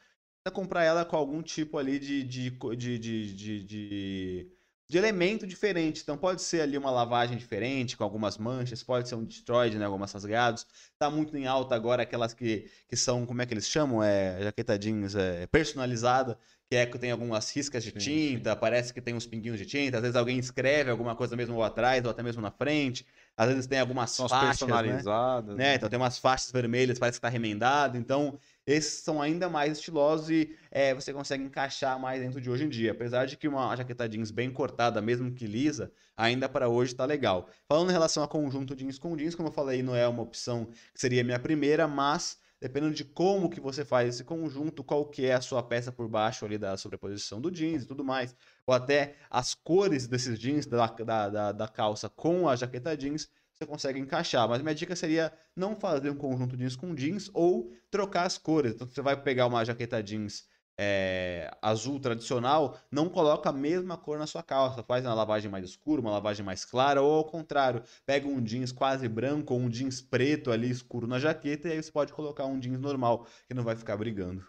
Você comprar ela com algum tipo ali de, de, de, de, de, de, elemento diferente. Então, pode ser ali uma lavagem diferente, com algumas manchas. Pode ser um destroyed, né? Algumas rasgados. Tá muito em alta agora aquelas que, que são, como é que eles chamam? É, jaqueta jeans é, personalizada, que é que tem algumas riscas de Sim, tinta, parece que tem uns pinguinhos de tinta, às vezes alguém escreve alguma coisa mesmo atrás ou até mesmo na frente, às vezes tem algumas São as faixas, né? personalizadas. né? Então tem umas faixas vermelhas, parece que tá remendado, então esses são ainda mais estilosos e é, você consegue encaixar mais dentro de hoje em dia. Apesar de que uma jaqueta jeans bem cortada, mesmo que lisa, ainda para hoje tá legal. Falando em relação a conjunto jeans com jeans, como eu falei, não é uma opção que seria minha primeira, mas dependendo de como que você faz esse conjunto, qual que é a sua peça por baixo ali da sobreposição do jeans e tudo mais, ou até as cores desses jeans, da, da, da, da calça com a jaqueta jeans, você consegue encaixar. Mas minha dica seria não fazer um conjunto jeans com jeans ou trocar as cores. Então você vai pegar uma jaqueta jeans é, azul tradicional, não coloca a mesma cor na sua calça. Faz uma lavagem mais escura, uma lavagem mais clara, ou ao contrário, pega um jeans quase branco ou um jeans preto ali escuro na jaqueta e aí você pode colocar um jeans normal, que não vai ficar brigando.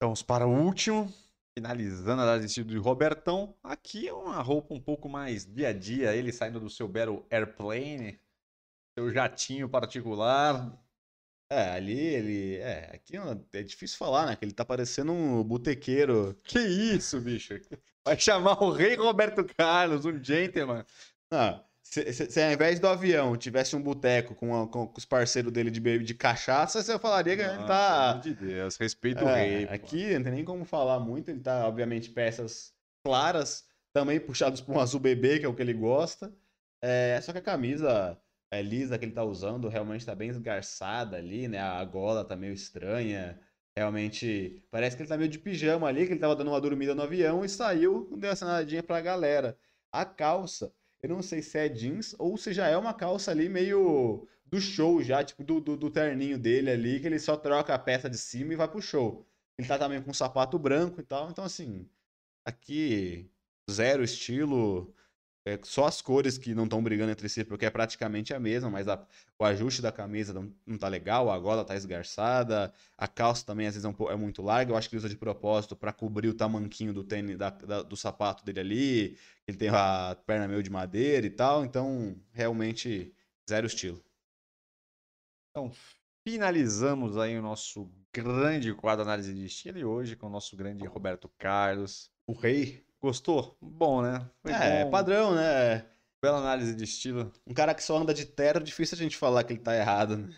Vamos para o último. Finalizando a análise de Robertão. Aqui é uma roupa um pouco mais dia a dia. Ele saindo do seu Battle Airplane. Seu jatinho particular. É, ali ele. É, aqui é difícil falar, né? Que ele tá parecendo um botequeiro. Que isso, bicho? Vai chamar o rei Roberto Carlos, um gentleman. Ah, se, se- se ao invés do avião tivesse um boteco com, a- com os parceiros dele de, de cachaça, você falaria que ele Nossa, tá. pelo de Deus, respeita o É, rei. pô. aqui não tem nem como falar muito. Ele tá, obviamente, peças claras, também puxados por um azul bebê, que é o que ele gosta. É, só que a camisa é, lisa que ele tá usando realmente tá bem esgarçada ali, né? A gola tá meio estranha. Realmente, parece que ele tá meio de pijama ali, que ele tava dando uma dormida no avião e saiu, deu essa nadadinha pra galera. A calça, eu não sei se é jeans ou se já é uma calça ali meio do show já, tipo do, do, do terninho dele ali, que ele só troca a peça de cima e vai pro show. Ele tá também com um sapato branco e tal, então assim, aqui zero estilo, é, só as cores que não estão brigando entre si, porque é praticamente a mesma, mas a- o ajuste da camisa não, não tá legal, a gola tá esgarçada, a calça também às vezes é, um é muito larga, eu acho que ele usa de propósito para cobrir o tamanquinho do tênis, da- da- do sapato dele ali, ele tem a perna meio de madeira e tal, então realmente zero estilo. Então, finalizamos aí o nosso grande quadro análise de estilo e hoje com o nosso grande Roberto Carlos. O rei Gostou? Bom, né? Foi é, bom. padrão, né? Bela análise de estilo. Um cara que só anda de terno, difícil a gente falar que ele tá errado, né?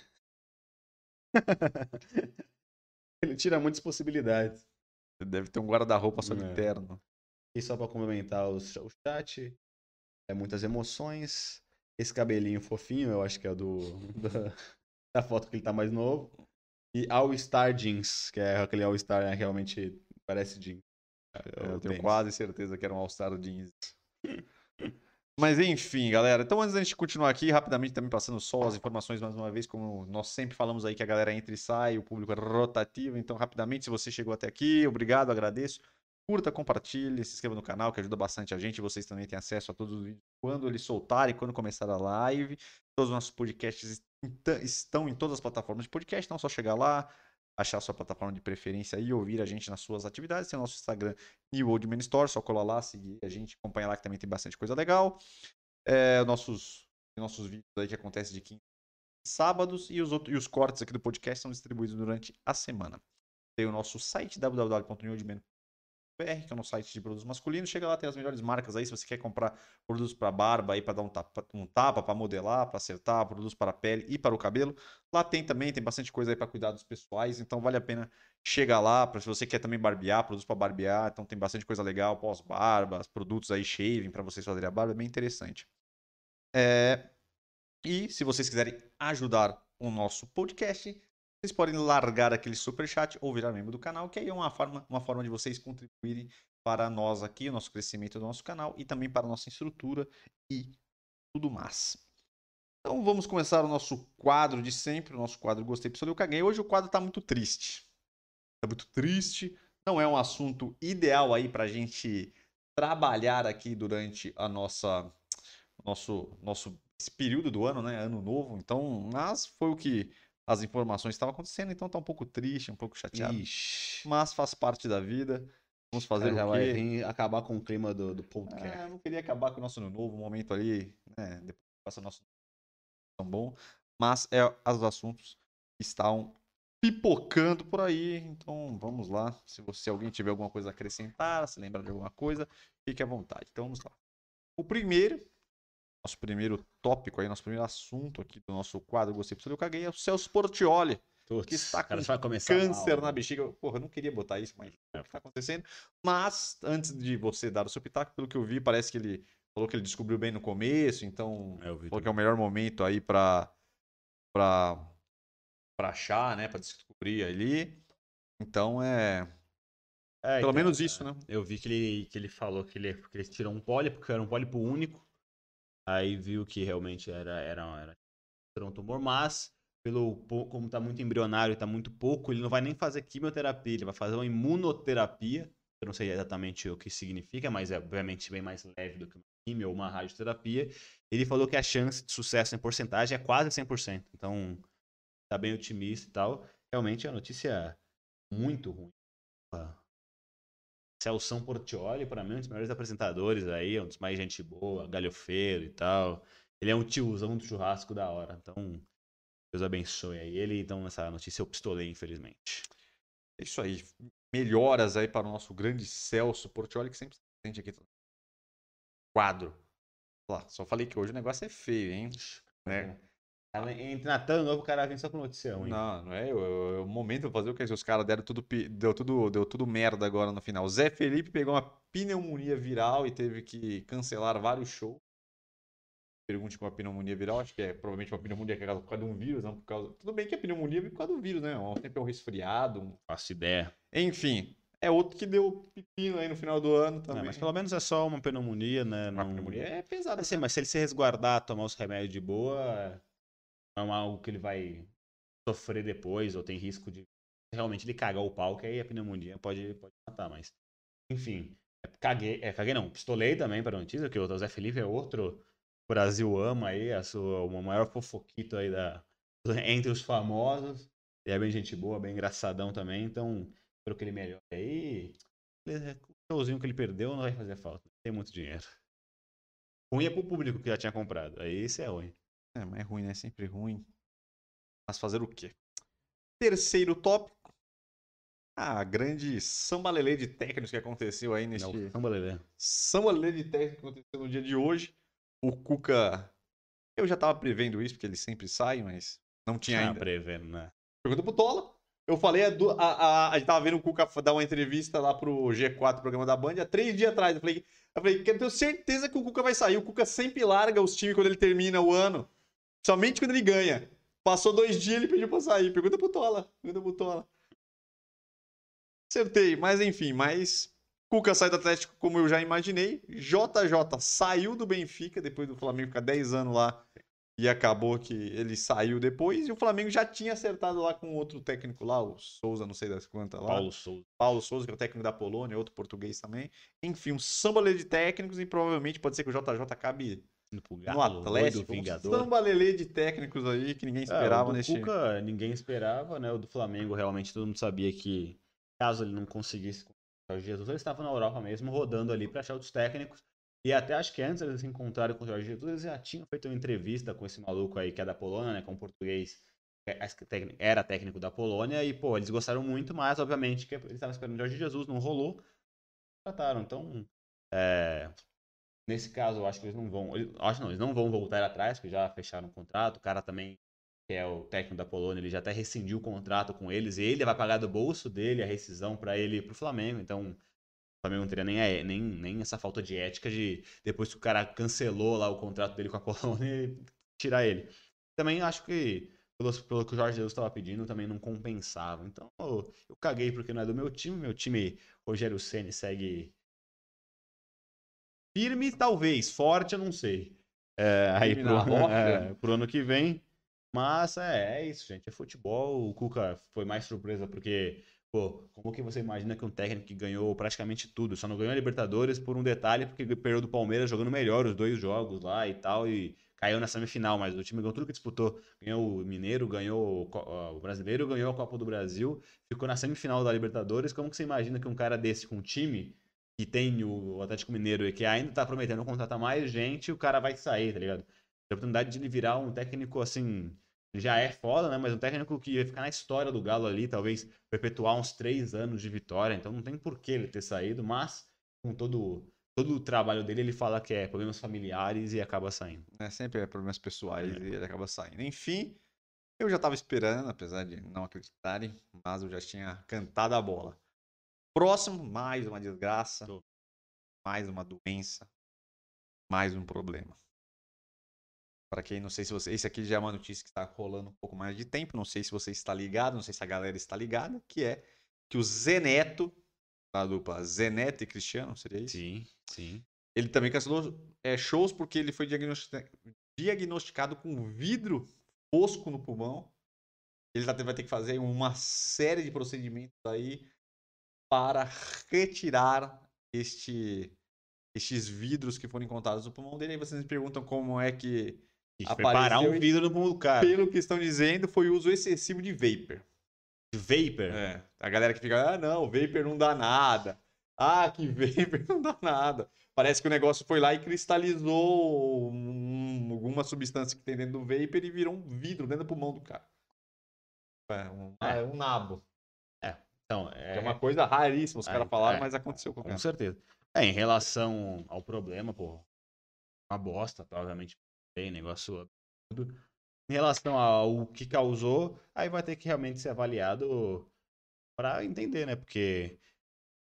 ele tira muitas possibilidades. Deve ter um guarda-roupa só de É. terno. E só pra complementar o, chat, é muitas emoções. Esse cabelinho fofinho, eu acho que é o do, da, da foto que ele tá mais novo. E All-Star Jeans, que é aquele All-Star né, realmente parece jeans. Eu o tenho quase certeza que era um All-Star Jeans. Mas enfim, galera. Então, antes da gente continuar aqui, rapidamente também passando só as informações mais uma vez, como nós sempre falamos aí que a galera entra e sai, o público é rotativo. Então, rapidamente, se você chegou até aqui, obrigado, agradeço. Curta, compartilhe, se inscreva no canal, que ajuda bastante a gente. Vocês também têm acesso a todos os vídeos quando eles soltarem, quando começar a live. Todos os nossos podcasts est- estão em todas as plataformas de podcast, então é só chegar lá, achar sua plataforma de preferência e ouvir a gente nas suas atividades. Tem o nosso Instagram New Old Man Store, só colar lá, seguir a gente, acompanhar lá que também tem bastante coisa legal. É, nossos, nossos vídeos aí que acontecem de quinta e sábados e os, outros, e os cortes aqui do podcast são distribuídos durante a semana. Tem o nosso site www.newoldman.br, que é nosso site de produtos masculinos. Chega lá, tem as melhores marcas aí. Se você quer comprar produtos para barba aí, para dar um tapa, um tapa para modelar, para acertar, produtos para pele e para o cabelo. Lá tem também, tem bastante coisa aí para cuidados pessoais, então vale a pena chegar lá, pra, se você quer também barbear, produtos para barbear, então tem bastante coisa legal, pós-barbas, produtos aí shaving para vocês fazerem a barba, é bem interessante. É, E se vocês quiserem ajudar o nosso podcast, vocês podem largar aquele super chat ou virar membro do canal, que aí é uma forma, uma forma de vocês contribuírem para nós aqui, o nosso crescimento do nosso canal e também para a nossa estrutura e tudo mais. Então vamos começar o nosso quadro de sempre, o nosso quadro Gostei, Pistolei, eu caguei. Hoje o quadro está muito triste. Está muito triste. Não é um assunto ideal aí para a gente trabalhar aqui durante a nossa nosso nosso período do ano, né? Ano novo. Então, mas foi o que as informações estavam acontecendo, então tá um pouco triste, um pouco chateado. Ixi. Mas faz parte da vida. Vamos fazer já o vai quê? vir acabar com o clima do, do podcast. É, eu não queria acabar com o nosso novo, momento ali, né? Depois que passa o nosso tão bom. Mas é os assuntos estão pipocando por aí. Então vamos lá. Se você alguém tiver alguma coisa a acrescentar, se lembrar de alguma coisa, fique à vontade. Então vamos lá. O primeiro, nosso primeiro tópico aí, nosso primeiro assunto aqui do nosso quadro Gostei Pistolei, eu caguei, é o Celso Portioli Putz, que está com câncer mal, na né? bexiga. Porra, eu não queria botar isso, mas é o que tá acontecendo. Mas, antes de você dar o seu pitaco, pelo que eu vi, parece que ele falou que ele descobriu bem no começo, então É, falou que é também. o melhor momento aí pra, pra, pra achar, né? Pra descobrir ali. Então é. É, Pelo então, menos isso, é, né? Eu vi que ele, que ele falou que ele, que ele tirou um pólipo, que era um pólipo único. Aí viu que realmente era, era, era, era um tumor, mas pelo como tá muito embrionário e tá muito pouco, ele não vai nem fazer quimioterapia, ele vai fazer uma imunoterapia. Eu não sei exatamente o que significa, mas é obviamente bem mais leve do que uma quimio ou uma radioterapia. Ele falou que a chance de sucesso em porcentagem é quase 100%. Então, tá bem otimista e tal. Realmente é uma notícia muito ruim. Celso Portioli, para mim, é um dos melhores apresentadores aí, é um dos mais gente boa, galhofeiro e tal. Ele é um tiozão do churrasco da hora. Então, Deus abençoe aí ele. Então, nessa notícia eu pistolei, infelizmente. É isso aí. Melhoras aí para o nosso grande Celso Portioli, que sempre está presente aqui. Quadro. Lá, só falei que hoje o negócio é feio, hein? Né? Entre Natal e Novo, o cara vem só com notícia ruim. Não, não é. É o momento de fazer o que os caras deram tudo, deu tudo, deu tudo merda agora no final. Zé Felipe pegou uma pneumonia viral e teve que cancelar vários shows. Pergunte com a pneumonia viral, acho que é provavelmente uma pneumonia que é por causa de um vírus, não por causa. Tudo bem que a pneumonia vem por causa do vírus, né? Um- Sempre é um resfriado. um- Faço ideia. Enfim, é outro que deu pepino aí no final do ano Não, também. mas pelo menos é só uma pneumonia, né? Uma Não... pneumonia é pesada. Assim, mas se ele se resguardar, tomar os remédios de boa, não é algo que ele vai sofrer depois, ou tem risco de realmente ele cagar o pau, que aí a pneumonia pode, pode matar, mas. Enfim, é, caguei, é, caguei não, pistolei também para a notícia, que o José Felipe é outro o Brasil ama aí, a sua, o maior fofoquito aí da, entre os famosos. Ele é bem gente boa, bem engraçadão também, então espero que ele melhore aí. Ele- O showzinho que ele perdeu não vai fazer falta, tem muito dinheiro. Ruim é pro público que já tinha comprado. Aí isso é ruim. É, mas é ruim, né? Sempre ruim. Mas fazer o quê? Terceiro tópico. A grande sambalelê de técnicos que aconteceu aí neste... Não, samba lelê. sambalelê de técnicos que aconteceu no dia de hoje. O Cuca... Eu já tava prevendo isso, porque ele sempre sai, mas não tinha ainda. prevendo, né? Pergunta pro Tola. Eu falei, a, du- a, a, a gente tava vendo o Cuca dar uma entrevista lá pro G4, programa da Band, há três dias atrás. Eu falei, eu falei, eu tenho certeza que o Cuca vai sair. O Cuca sempre larga os times quando ele termina o ano. Somente quando ele ganha. Passou dois dias ele pediu pra sair. Pergunta pro Tola. Pergunta pro Tola. Acertei, mas enfim, mas. Cuca sai do Atlético como eu já imaginei. JJ saiu do Benfica depois do Flamengo ficar 10 anos lá. E acabou que ele saiu depois. E o Flamengo já tinha acertado lá com outro técnico lá, o Souza, não sei das quantas lá. Paulo Souza. Paulo Souza, que é o técnico da Polônia, outro português também. Enfim, um sambalê de técnicos e provavelmente pode ser que o JJ acabe no Atlético. do Um Vingador. sambalelê de técnicos aí que ninguém esperava é, o do nesse Cuca, ninguém esperava, né? O do Flamengo, realmente, todo mundo sabia que caso ele não conseguisse o Jorge Jesus, ele estava na Europa mesmo, rodando ali para achar outros técnicos. E até acho que antes eles se encontraram com o Jorge Jesus, eles já tinham feito uma entrevista com esse maluco aí que é da Polônia, né? Com um português que é- era técnico da Polônia. E, pô, eles gostaram muito, mas obviamente que eles estavam esperando o Jorge Jesus, não rolou. Trataram. Então, é, Nesse caso, eu acho que eles não vão. eles- Acho não, eles não vão voltar atrás, porque já fecharam o contrato. O cara também, que é o técnico da Polônia, ele já até rescindiu o contrato com eles. E ele vai pagar do bolso dele a rescisão para ele ir pro Flamengo. Então, o Flamengo não teria nem, a- nem, nem essa falta de ética de, depois que o cara cancelou lá o contrato dele com a Polônia, tirar ele. Também acho que, pelo, pelo que o Jorge Jesus estava pedindo, também não compensava. Então, eu, eu caguei porque não é do meu time. Meu time, Rogério Ceni segue Firme, talvez. Forte, eu não sei. É, aí pro, é, pro ano que vem. Mas é, é isso, gente. É futebol. O Cuca foi mais surpresa porque, pô, como que você imagina que um técnico que ganhou praticamente tudo, só não ganhou a Libertadores por um detalhe, porque perdeu do Palmeiras jogando melhor os dois jogos lá e tal, e caiu na semifinal, mas o time ganhou tudo que disputou. Ganhou o Mineiro, ganhou o o Brasileiro, ganhou a Copa do Brasil, ficou na semifinal da Libertadores. Como que você imagina que um cara desse com um time que tem o Atlético Mineiro e que ainda tá prometendo contratar mais gente, o cara vai sair, tá ligado? A oportunidade de ele virar um técnico assim. Já é foda, né? Mas um técnico que ia ficar na história do Galo ali, talvez perpetuar uns três anos de vitória. Então não tem por que ele ter saído, mas com todo, todo o trabalho dele, ele fala que é problemas familiares e acaba saindo. né? Sempre é problemas pessoais É. e ele acaba saindo. Enfim, eu já tava esperando, apesar de não acreditarem, mas eu já tinha cantado a bola. Próximo, mais uma desgraça, Tô. mais uma doença, mais um problema. Para quem não sei se você, esse aqui já é uma notícia que está rolando um pouco mais de tempo, não sei se você está ligado, não sei se a galera está ligada, que é que o Zeneto, da dupla Zeneto e Cristiano, seria isso? Sim, sim. Ele também cancelou é, shows porque ele foi diagnosti- diagnosticado com vidro fosco no pulmão. Ele tá- vai ter que fazer uma série de procedimentos aí para retirar este, estes vidros que foram encontrados no pulmão dele. Aí vocês me perguntam como é que, preparar um vidro no pulmão do cara. pelo que estão dizendo, foi uso excessivo de vapor. Vapor. É, a galera que fica, ah, não, vapor não dá nada. Ah, que vapor não dá nada. Parece que o negócio foi lá e cristalizou um- alguma substância que tem dentro do vapor e virou um vidro dentro do pulmão do cara. É, um, É. é um nabo. Então, É, é, uma coisa raríssima, os É, caras falaram, é. mas aconteceu com o Com cara. certeza. É, em relação ao problema, pô, uma bosta, provavelmente tem negócio absurdo. Em relação ao que causou, aí vai ter que realmente ser avaliado pra entender, né? Porque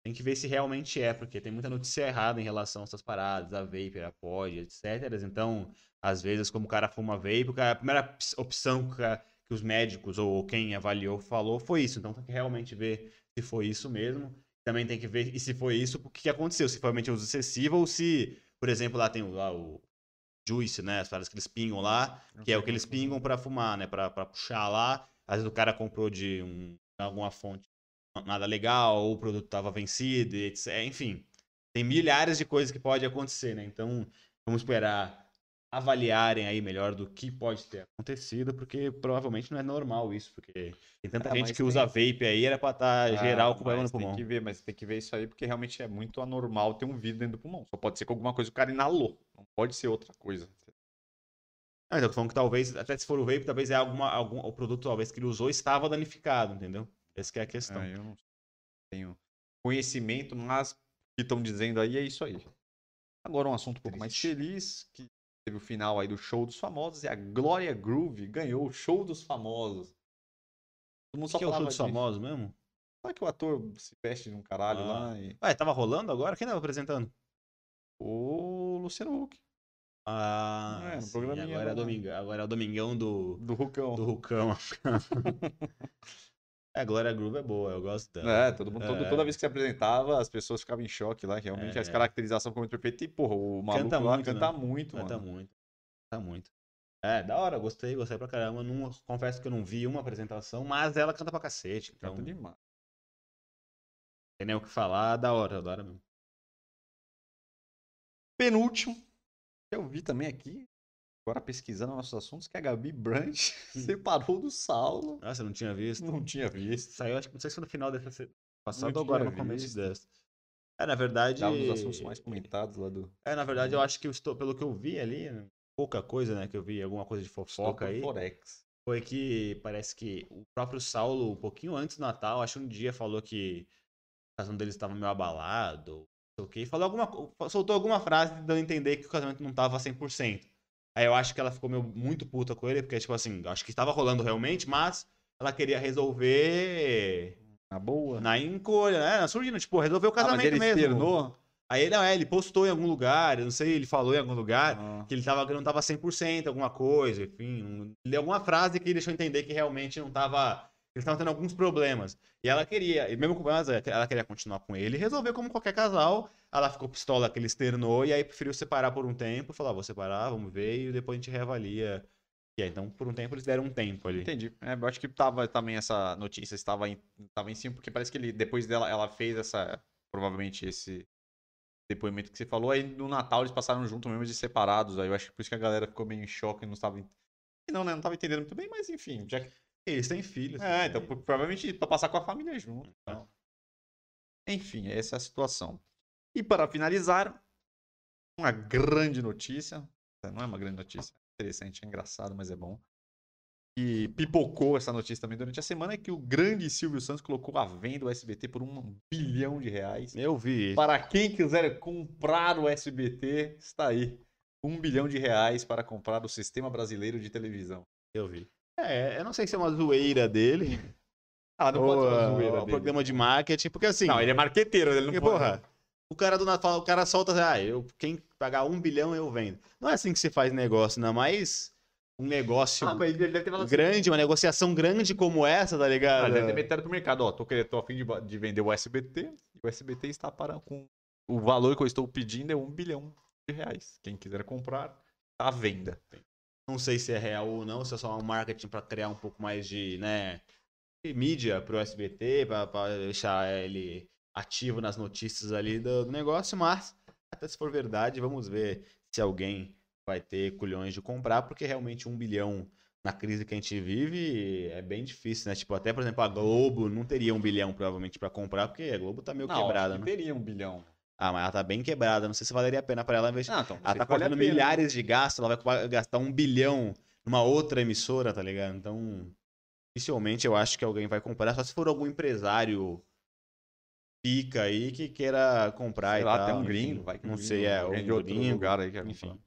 tem que ver se realmente é, porque tem muita notícia errada em relação a essas paradas, a vapor, a pod, etc. Então, às vezes, como o cara fuma vape, cara- a primeira opção que, o cara- que os médicos ou quem avaliou falou foi isso. Então, tem que realmente ver se foi isso mesmo. Também tem que ver e se foi isso, o que aconteceu. Se foi realmente uso excessivo ou se, por exemplo, lá tem o, lá o juice, né? As paradas que eles pingam lá, que é o que eles pingam pra fumar, né? Pra, pra puxar lá. Às vezes o cara comprou de um, alguma fonte nada legal, ou o produto tava vencido, etc. Enfim, tem milhares de coisas que pode acontecer, né? Então, vamos esperar avaliarem aí melhor do que pode ter acontecido, porque provavelmente não é normal isso, porque tem tanta Ah, gente que tem- usa vape aí, era pra estar geral Ah, com problema no pulmão. Tem que ver, mas tem que ver isso aí, porque realmente é muito anormal ter um vidro dentro do pulmão. Só pode ser com alguma coisa que o cara inalou. Não pode ser outra coisa. Ah, então, tô falando que talvez, até se for o vape, talvez é alguma, algum, o produto talvez que ele usou estava danificado, entendeu? Essa que é a questão. É, eu não tenho conhecimento, mas o que estão dizendo aí é isso aí. Agora um assunto um pouco mais feliz, que teve o final aí do show dos famosos, e a Glória Groove ganhou o show dos famosos. Todo mundo O só que é o show dos disso. famosos mesmo? Sabe que o ator se veste de um caralho Ah. lá e... Ué, tava rolando agora? Quem tava apresentando? O Luciano Huck. Ah, É, no sim, agora, é domingo, agora é o domingão do, Do Rucão. do Rucão. é, Glória Groove é boa, eu gosto dela. É, todo mundo, todo- É. toda vez que se apresentava, as pessoas ficavam em choque lá, que realmente É. as caracterização ficou muito perfeita. E, porra, o maluco Canta lá muito, canta né? muito, Canta mano. muito. Canta muito. É, da hora, gostei, gostei pra caramba. Não, confesso que eu não vi uma apresentação, mas ela canta pra cacete. Então, Canta demais. tem nem o que falar, da hora, da hora mesmo. Penúltimo, que eu vi também aqui, agora pesquisando nossos assuntos, que a Gabi Brandt separou do Saulo. Nossa, eu não tinha visto. Não tinha visto. Saiu, acho que não sei se foi no final dessa passada ou agora no começo dessa. É, na verdade. Dá um dos assuntos mais comentados lá do É, na verdade, eu acho que eu estou, pelo que eu vi ali, pouca coisa, né, que eu vi, alguma coisa de fofoca aí, Forex. foi que parece que o próprio Saulo, um pouquinho antes do Natal, acho que um dia falou que o casamento deles estava meio abalado, não sei o quê, falou alguma, soltou alguma frase dando a entender que o casamento não tava 100%. Aí eu acho que ela ficou meio, muito puta com ele, porque, tipo assim, acho que estava rolando realmente, mas ela queria resolver Na boa. na encolha, né? Na surdina, tipo, resolver o Ah, mas casamento ele mesmo. externou? Aí ele, não, é, ele postou em algum lugar, eu não sei, ele falou em algum lugar, Ah. que ele tava, que não tava 100%, alguma coisa, enfim. Um, alguma frase que deixou entender que realmente não tava. Eles estavam tendo alguns problemas. E ela queria, e mesmo com mas ela queria continuar com ele e resolver como qualquer casal. Ela ficou pistola que ele externou e aí preferiu separar por um tempo. Falou, ah, vou separar, vamos ver, e depois a gente reavalia. E aí, então, por um tempo, eles deram um tempo ali. Entendi. É, eu acho que tava também essa notícia estava em, estava em cima, porque parece que ele, depois dela, ela fez essa, provavelmente esse depoimento que você falou, aí no Natal eles passaram junto mesmo de separados, aí eu acho que por isso que a galera ficou meio em choque e não estava, não, né, não estava entendendo muito bem, mas enfim, já que, Eles têm filhos. é, né? então pro- provavelmente pra passar com a família junto. então. Enfim, essa é a situação. E para finalizar, uma grande notícia, não é uma grande notícia, é interessante, é engraçado, mas é bom. E pipocou essa notícia também durante a semana é que o grande Silvio Santos colocou a venda o SBT por um bilhão de reais. Eu vi. Para quem quiser comprar o SBT, está aí. Um bilhão de reais para comprar o Sistema Brasileiro de Televisão. Eu vi. É, eu não sei se é uma zoeira dele. Ah, não ou pode ser uma zoeira o dele. programa de marketing, porque assim. Não, ele é marqueteiro, ele não Porque, pode... porra, o cara do Natal, o cara solta, ah, eu, quem pagar um bilhão eu vendo. Não é assim que se faz negócio, não, mas um negócio Ah, assim, grande, uma negociação grande como essa, tá Ah, ligado? ele deve ter metido pro mercado, ó, tô, querendo, tô a fim de, de vender o SBT, e o SBT está para com... O valor que eu estou pedindo é um bilhão de reais. Quem quiser comprar, tá à venda. Não sei se é real ou não, se é só um marketing pra criar um pouco mais de, né, de mídia pro SBT, pra deixar ele ativo nas notícias ali do, do negócio, mas até se for verdade, vamos ver se alguém vai ter culhões de comprar, porque realmente um bilhão na crise que a gente vive é bem difícil, né? Tipo, até, por exemplo, a Globo não teria um bilhão provavelmente pra comprar, porque a Globo tá meio Não, quebrada, acho né? que teria um bilhão. Ah, mas ela tá bem quebrada, não sei se valeria a pena pra ela investir. Não, então, Ela tá vale cortando milhares de gastos, ela vai gastar um bilhão numa outra emissora, tá ligado? Então, dificilmente eu acho que alguém vai comprar, só se for algum empresário pica aí que queira comprar Sei e lá, tal. até um gringo, vai que Não gringo, sei, é, um de outro gringo, lugar aí que quer enfim. comprar.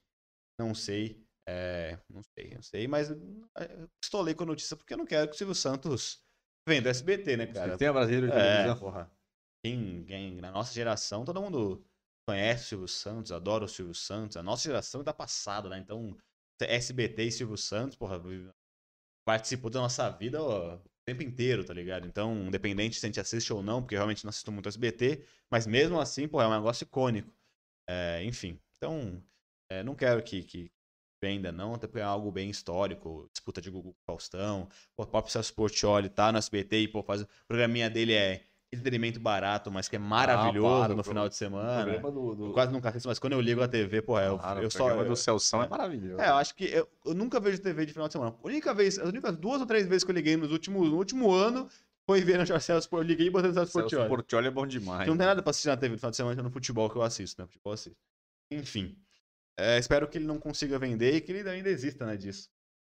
Não sei, é, não sei, não sei, mas é, pistolei com a notícia porque eu não quero que o Silvio Santos venda SBT, né, cara? Sistema Brasileiro de É, porra. Quem, quem, na nossa geração, todo mundo conhece o Silvio Santos, adora o Silvio Santos. A nossa geração é da passada, né? Então, SBT e Silvio Santos, porra, participou da nossa vida ó, tempo inteiro, tá ligado? Então, independente se a gente assiste ou não, porque realmente não assisto muito SBT, mas mesmo assim, porra, é um negócio icônico. É, enfim, então, é, não quero que, que venda, não, até porque é algo bem histórico, disputa de Google Faustão, pô, o próprio Celso Portioli tá no SBT e, pô, faz o programinha dele é entretenimento barato, mas que é maravilhoso para, no pô. final de O semana. programa do, do... Eu quase nunca assisto, mas quando eu ligo a TV, porra, eu, Claro, eu o só. programa Eu, do Celção é maravilhoso. é, eu acho que eu, eu nunca vejo TV de final de semana. A única vez, as únicas duas ou três vezes que eu liguei nos últimos, no último ano foi ver no Celso Eu liguei e botei no Celso Celso Portioli. Portioli é bom demais. Não tem nada pra assistir na TV no final de semana, é no futebol que eu assisto, né? Futebol eu assisto. Enfim. É, espero que ele não consiga vender e que ele ainda exista, né, disso.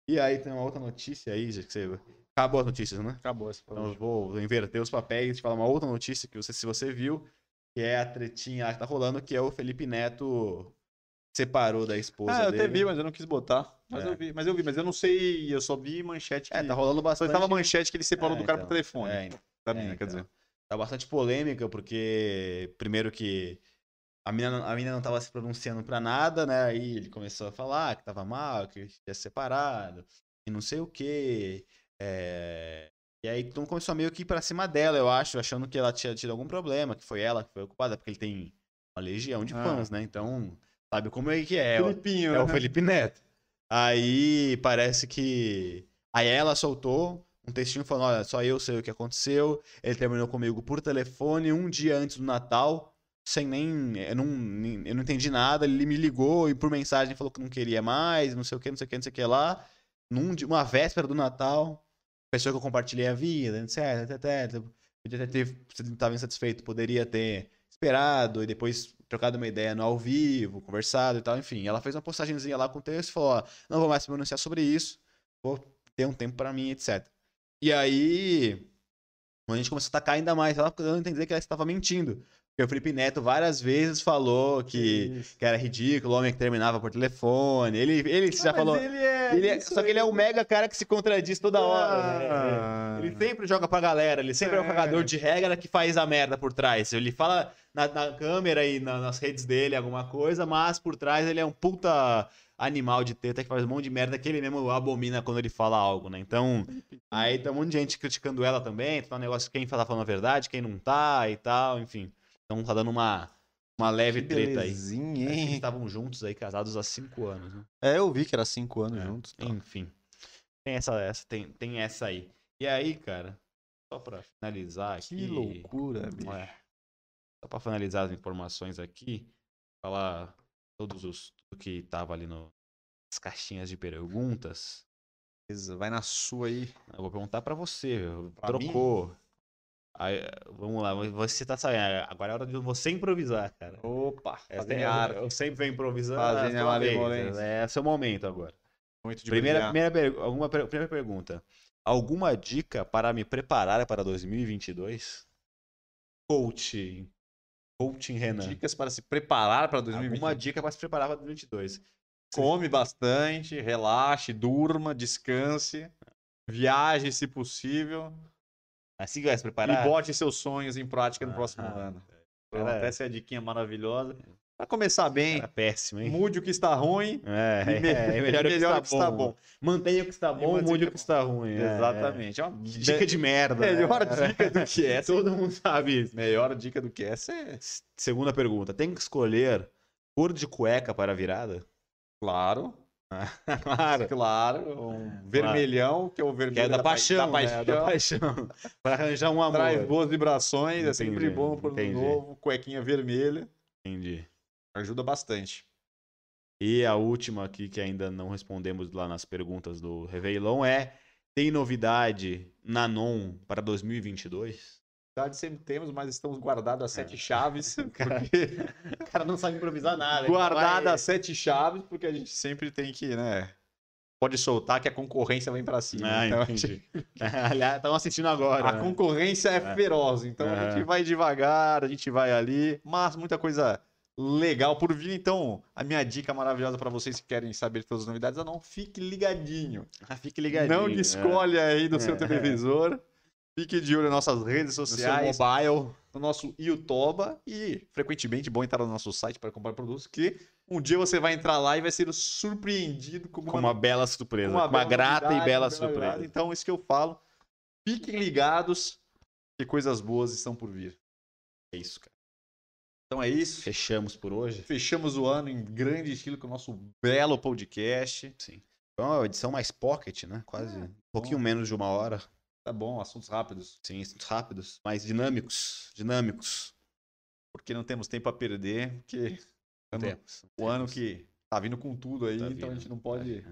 E aí tem uma outra notícia aí, já que você. Acabou as notícias, né? Acabou esse Então eu vou inverter os papéis e te falar uma outra notícia que você, se você viu, que é a tretinha que tá rolando, que é o Felipe Neto separou da esposa Ah, eu dele. até vi, mas eu não quis botar. Mas É. eu vi, mas eu vi, mas eu não sei, eu só vi manchete que... É, tá rolando Só bastante. estava manchete que ele separou É, do cara então. por telefone. É, da é, quer então. dizer. Tá bastante polêmica, porque primeiro que a menina, a menina não tava se pronunciando pra nada, né? Aí ele começou a falar que tava mal, que tinha se separado, e não sei o quê. É... E aí então começou meio que ir pra cima dela, eu acho, achando que ela tinha tido algum problema, que foi ela que foi ocupada, porque ele tem uma legião de Ah. fãs, né? Então, sabe como é que é? É o né? Felipe Neto. Aí parece que. Aí ela soltou um textinho falando: olha, só eu sei o que aconteceu. Ele terminou comigo por telefone um dia antes do Natal, sem nem. Eu não, eu não entendi nada. Ele me ligou e por mensagem falou que não queria mais, não sei o que, não sei o que, não sei o que lá. Num, uma véspera do Natal, pessoa que eu compartilhei a vida, etc, etc. Podia ter, se estava insatisfeito, poderia ter esperado e depois trocado uma ideia no ao vivo, conversado e tal, enfim. Ela fez uma postagenzinha lá com o texto e falou, ó, não vou mais me pronunciar sobre isso, vou ter um tempo pra mim, etc. E aí, a gente começou a atacar ainda mais, ela dando a entender que ela estava mentindo. Porque o Felipe Neto várias vezes falou que, que era ridículo, o homem que terminava por telefone. Ele, ele já Ah, mas falou. Ele é, ele é- só que ele é um mega cara que se contradiz toda hora, né? Ah. Ele sempre joga pra galera, ele sempre é, o É. cagador de regra que faz a merda por trás. Ele fala na, na câmera e na- nas redes dele alguma coisa, mas por trás ele é um puta animal de teta que faz um monte de merda que ele mesmo abomina quando ele fala algo, né? Então, aí tá um monte de gente criticando ela também, tá um negócio quem tá falando a verdade, quem não tá e tal, enfim. Então tá dando uma, uma leve Que treta aí. Parece que Eles hein? estavam juntos aí, casados há cinco anos, né? É, eu vi que era cinco anos É. juntos. tá. Enfim. Tem essa, essa, tem, tem essa aí. E aí, cara, só pra finalizar aqui. Que loucura, bicho. É. Só pra finalizar as informações aqui, falar todos os tudo que tava ali no, nas caixinhas de perguntas. Beleza, Vai na sua aí. Eu vou perguntar pra você? Pra trocou. Aí, vamos lá, você tá sabendo. Agora é hora de você improvisar, cara. Opa, Essa é- arte. eu sempre venho improvisando. Fazendo é a vez, malemolência. É seu momento agora. Muito de Primeira, brilhar. primeira, alguma, primeira pergunta. Alguma dica para me preparar para 2022? Coaching. Coaching Renan. Dicas para se preparar para 2020. Alguma dica para se preparar para 2022? Come bastante, relaxe, durma, descanse, viaje se possível Assim que vai se preparar? e bote seus sonhos em prática no Ah, próximo ah, ano. Era- Pronto, essa é a diquinha maravilhosa. Para começar bem, Era péssimo, hein? mude o que está ruim. É, me- é, melhor, melhor o que está, bom. Mantenha o que está bom, mude o que está ruim. é, Exatamente. É uma é. Dica de merda. né? melhor dica do que essa. Todo mundo sabe isso. Melhor dica do que essa é, Segunda pergunta. Tem que escolher cor de cueca para a virada? claro, claro. claro, um vermelhão, que é o vermelho Que é da, pa- paixão, da né? paixão. Da paixão. para arranjar um amor. Traz boas vibrações, é sempre Entendi, bom ano entendi. novo, cuequinha vermelha, Entendi. ajuda bastante. E a última aqui, que ainda não respondemos lá nas perguntas do Réveillon, é: tem novidade na NON para 2022? Verdade sempre temos, mas estamos guardados as sete É. chaves. Porque... O cara não sabe improvisar nada. Guardadas as sete chaves, porque a gente sempre tem que, né? Pode soltar que a concorrência vem pra cima. Ah, Então, a entendi. Aliás, estão assistindo agora. A né? concorrência é É. feroz, então a Aham. gente vai devagar, a gente vai ali, mas muita coisa legal por vir. Então, a minha dica maravilhosa para vocês que querem saber todas as novidades, é não fique ligadinho. Ah, Fique ligadinho. não descolhe aí do seu É. televisor. Fique de olho nas nossas redes No seu sociais, mobile. no nosso YouTube e frequentemente bom entrar no nosso site para comprar produtos que um dia você vai entrar lá e vai ser surpreendido com Com uma uma bela surpresa. uma uma bela grata e bela uma bela surpresa. novidade. Então, isso que eu falo. Fiquem ligados que coisas boas estão por vir. É isso, cara. Então é isso. Fechamos por hoje. Fechamos o ano em grande estilo com o nosso belo podcast. Sim. Foi uma edição mais pocket, né? Quase. um pouquinho bom. menos de uma hora. Tá bom, assuntos rápidos. Sim, assuntos rápidos, mais dinâmicos. Dinâmicos. Porque não temos tempo a perder. Porque ano- Temos. o ano que tá vindo com tudo aí, Tá então a vindo. gente não pode.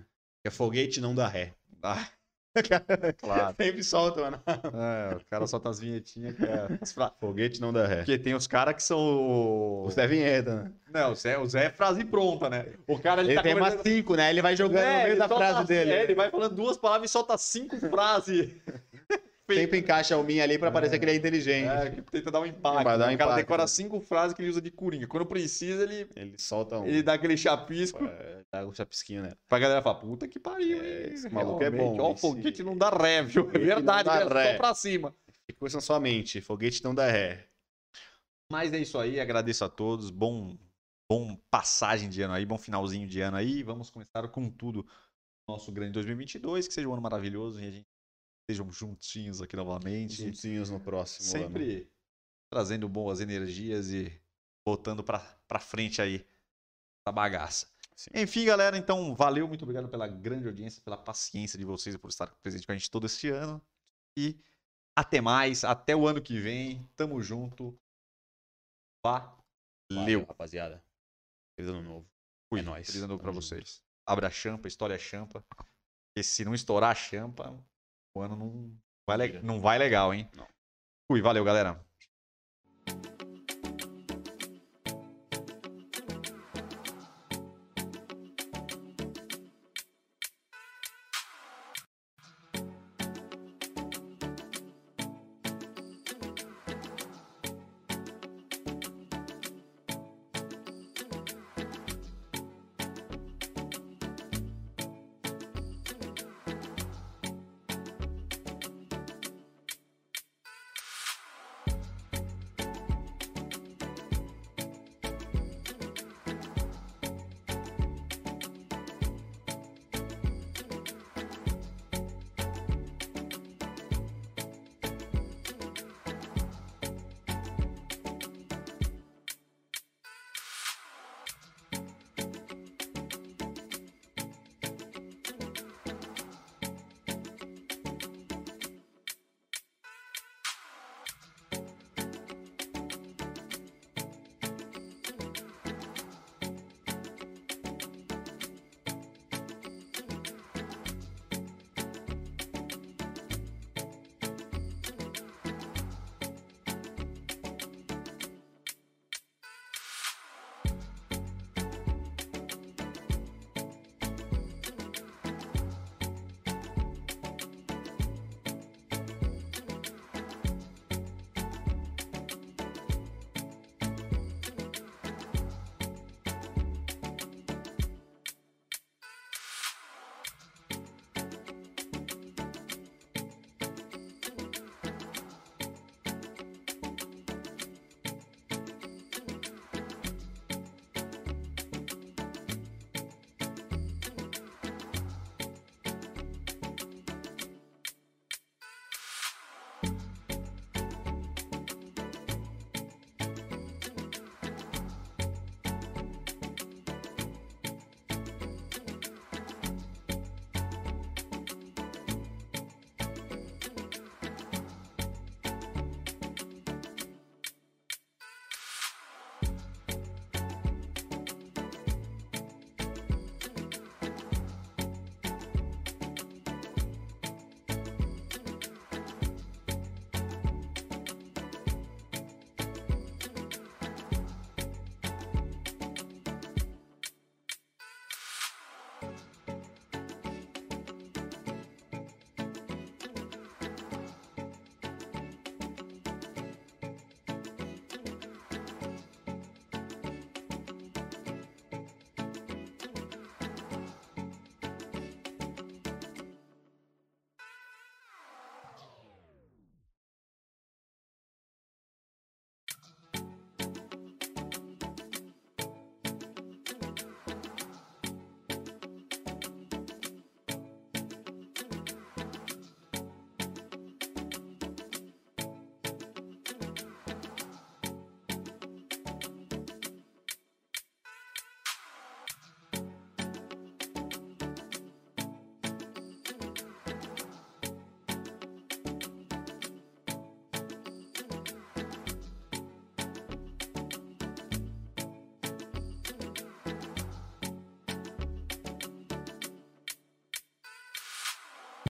É foguete não dá ré. Ah, claro. Sempre solta, mano. É, o cara solta as vinhetinhas que é. fra- Foguete não dá ré. Porque tem os caras que são. o- O Zé Vinheta, né? Não, o Zé, o Zé é frase pronta, né? O cara ele, Ele tá tem umas conversando- cinco, né? Ele vai jogando no É, meio ele da frase assim, dele. é, ele vai falando duas palavras e solta cinco frases. Sempre encaixa o minha ali pra parecer que ele é inteligente. É, que tenta dar um impacto. Vai dar né? um o cara impacto, decora né? cinco frases que ele usa de coringa. Quando precisa, ele, Ele solta um. ele dá aquele chapisco É, Dá um chapisquinho, né? pra galera falar, puta que pariu, É, hein? esse maluco é bom, Ó, esse- foguete não dá ré, viu? É verdade, dá é ré. só pra cima. Isso na sua mente. Foguete não dá ré. Mas é isso aí, agradeço a todos. Bom, bom passagem de ano aí, bom finalzinho de ano aí. Vamos começar com tudo nosso grande 2022, que seja um ano maravilhoso e a gente estejam juntinhos aqui novamente. Juntinhos no próximo ano. Sempre trazendo boas energias e botando pra, pra frente aí essa bagaça. Sim. Enfim, galera, então valeu, muito obrigado pela grande audiência, pela paciência de vocês e por estar presente com a gente todo este ano. E até mais, até o ano que vem. Tamo junto. Valeu, Valeu. rapaziada. Feliz ano novo. Fui. É nóis. Feliz ano novo pra junto. vocês. Abra a champa, história champa. Porque se não estourar a champa, o ano não vai, não vai legal, hein? Não. Fui, valeu, galera.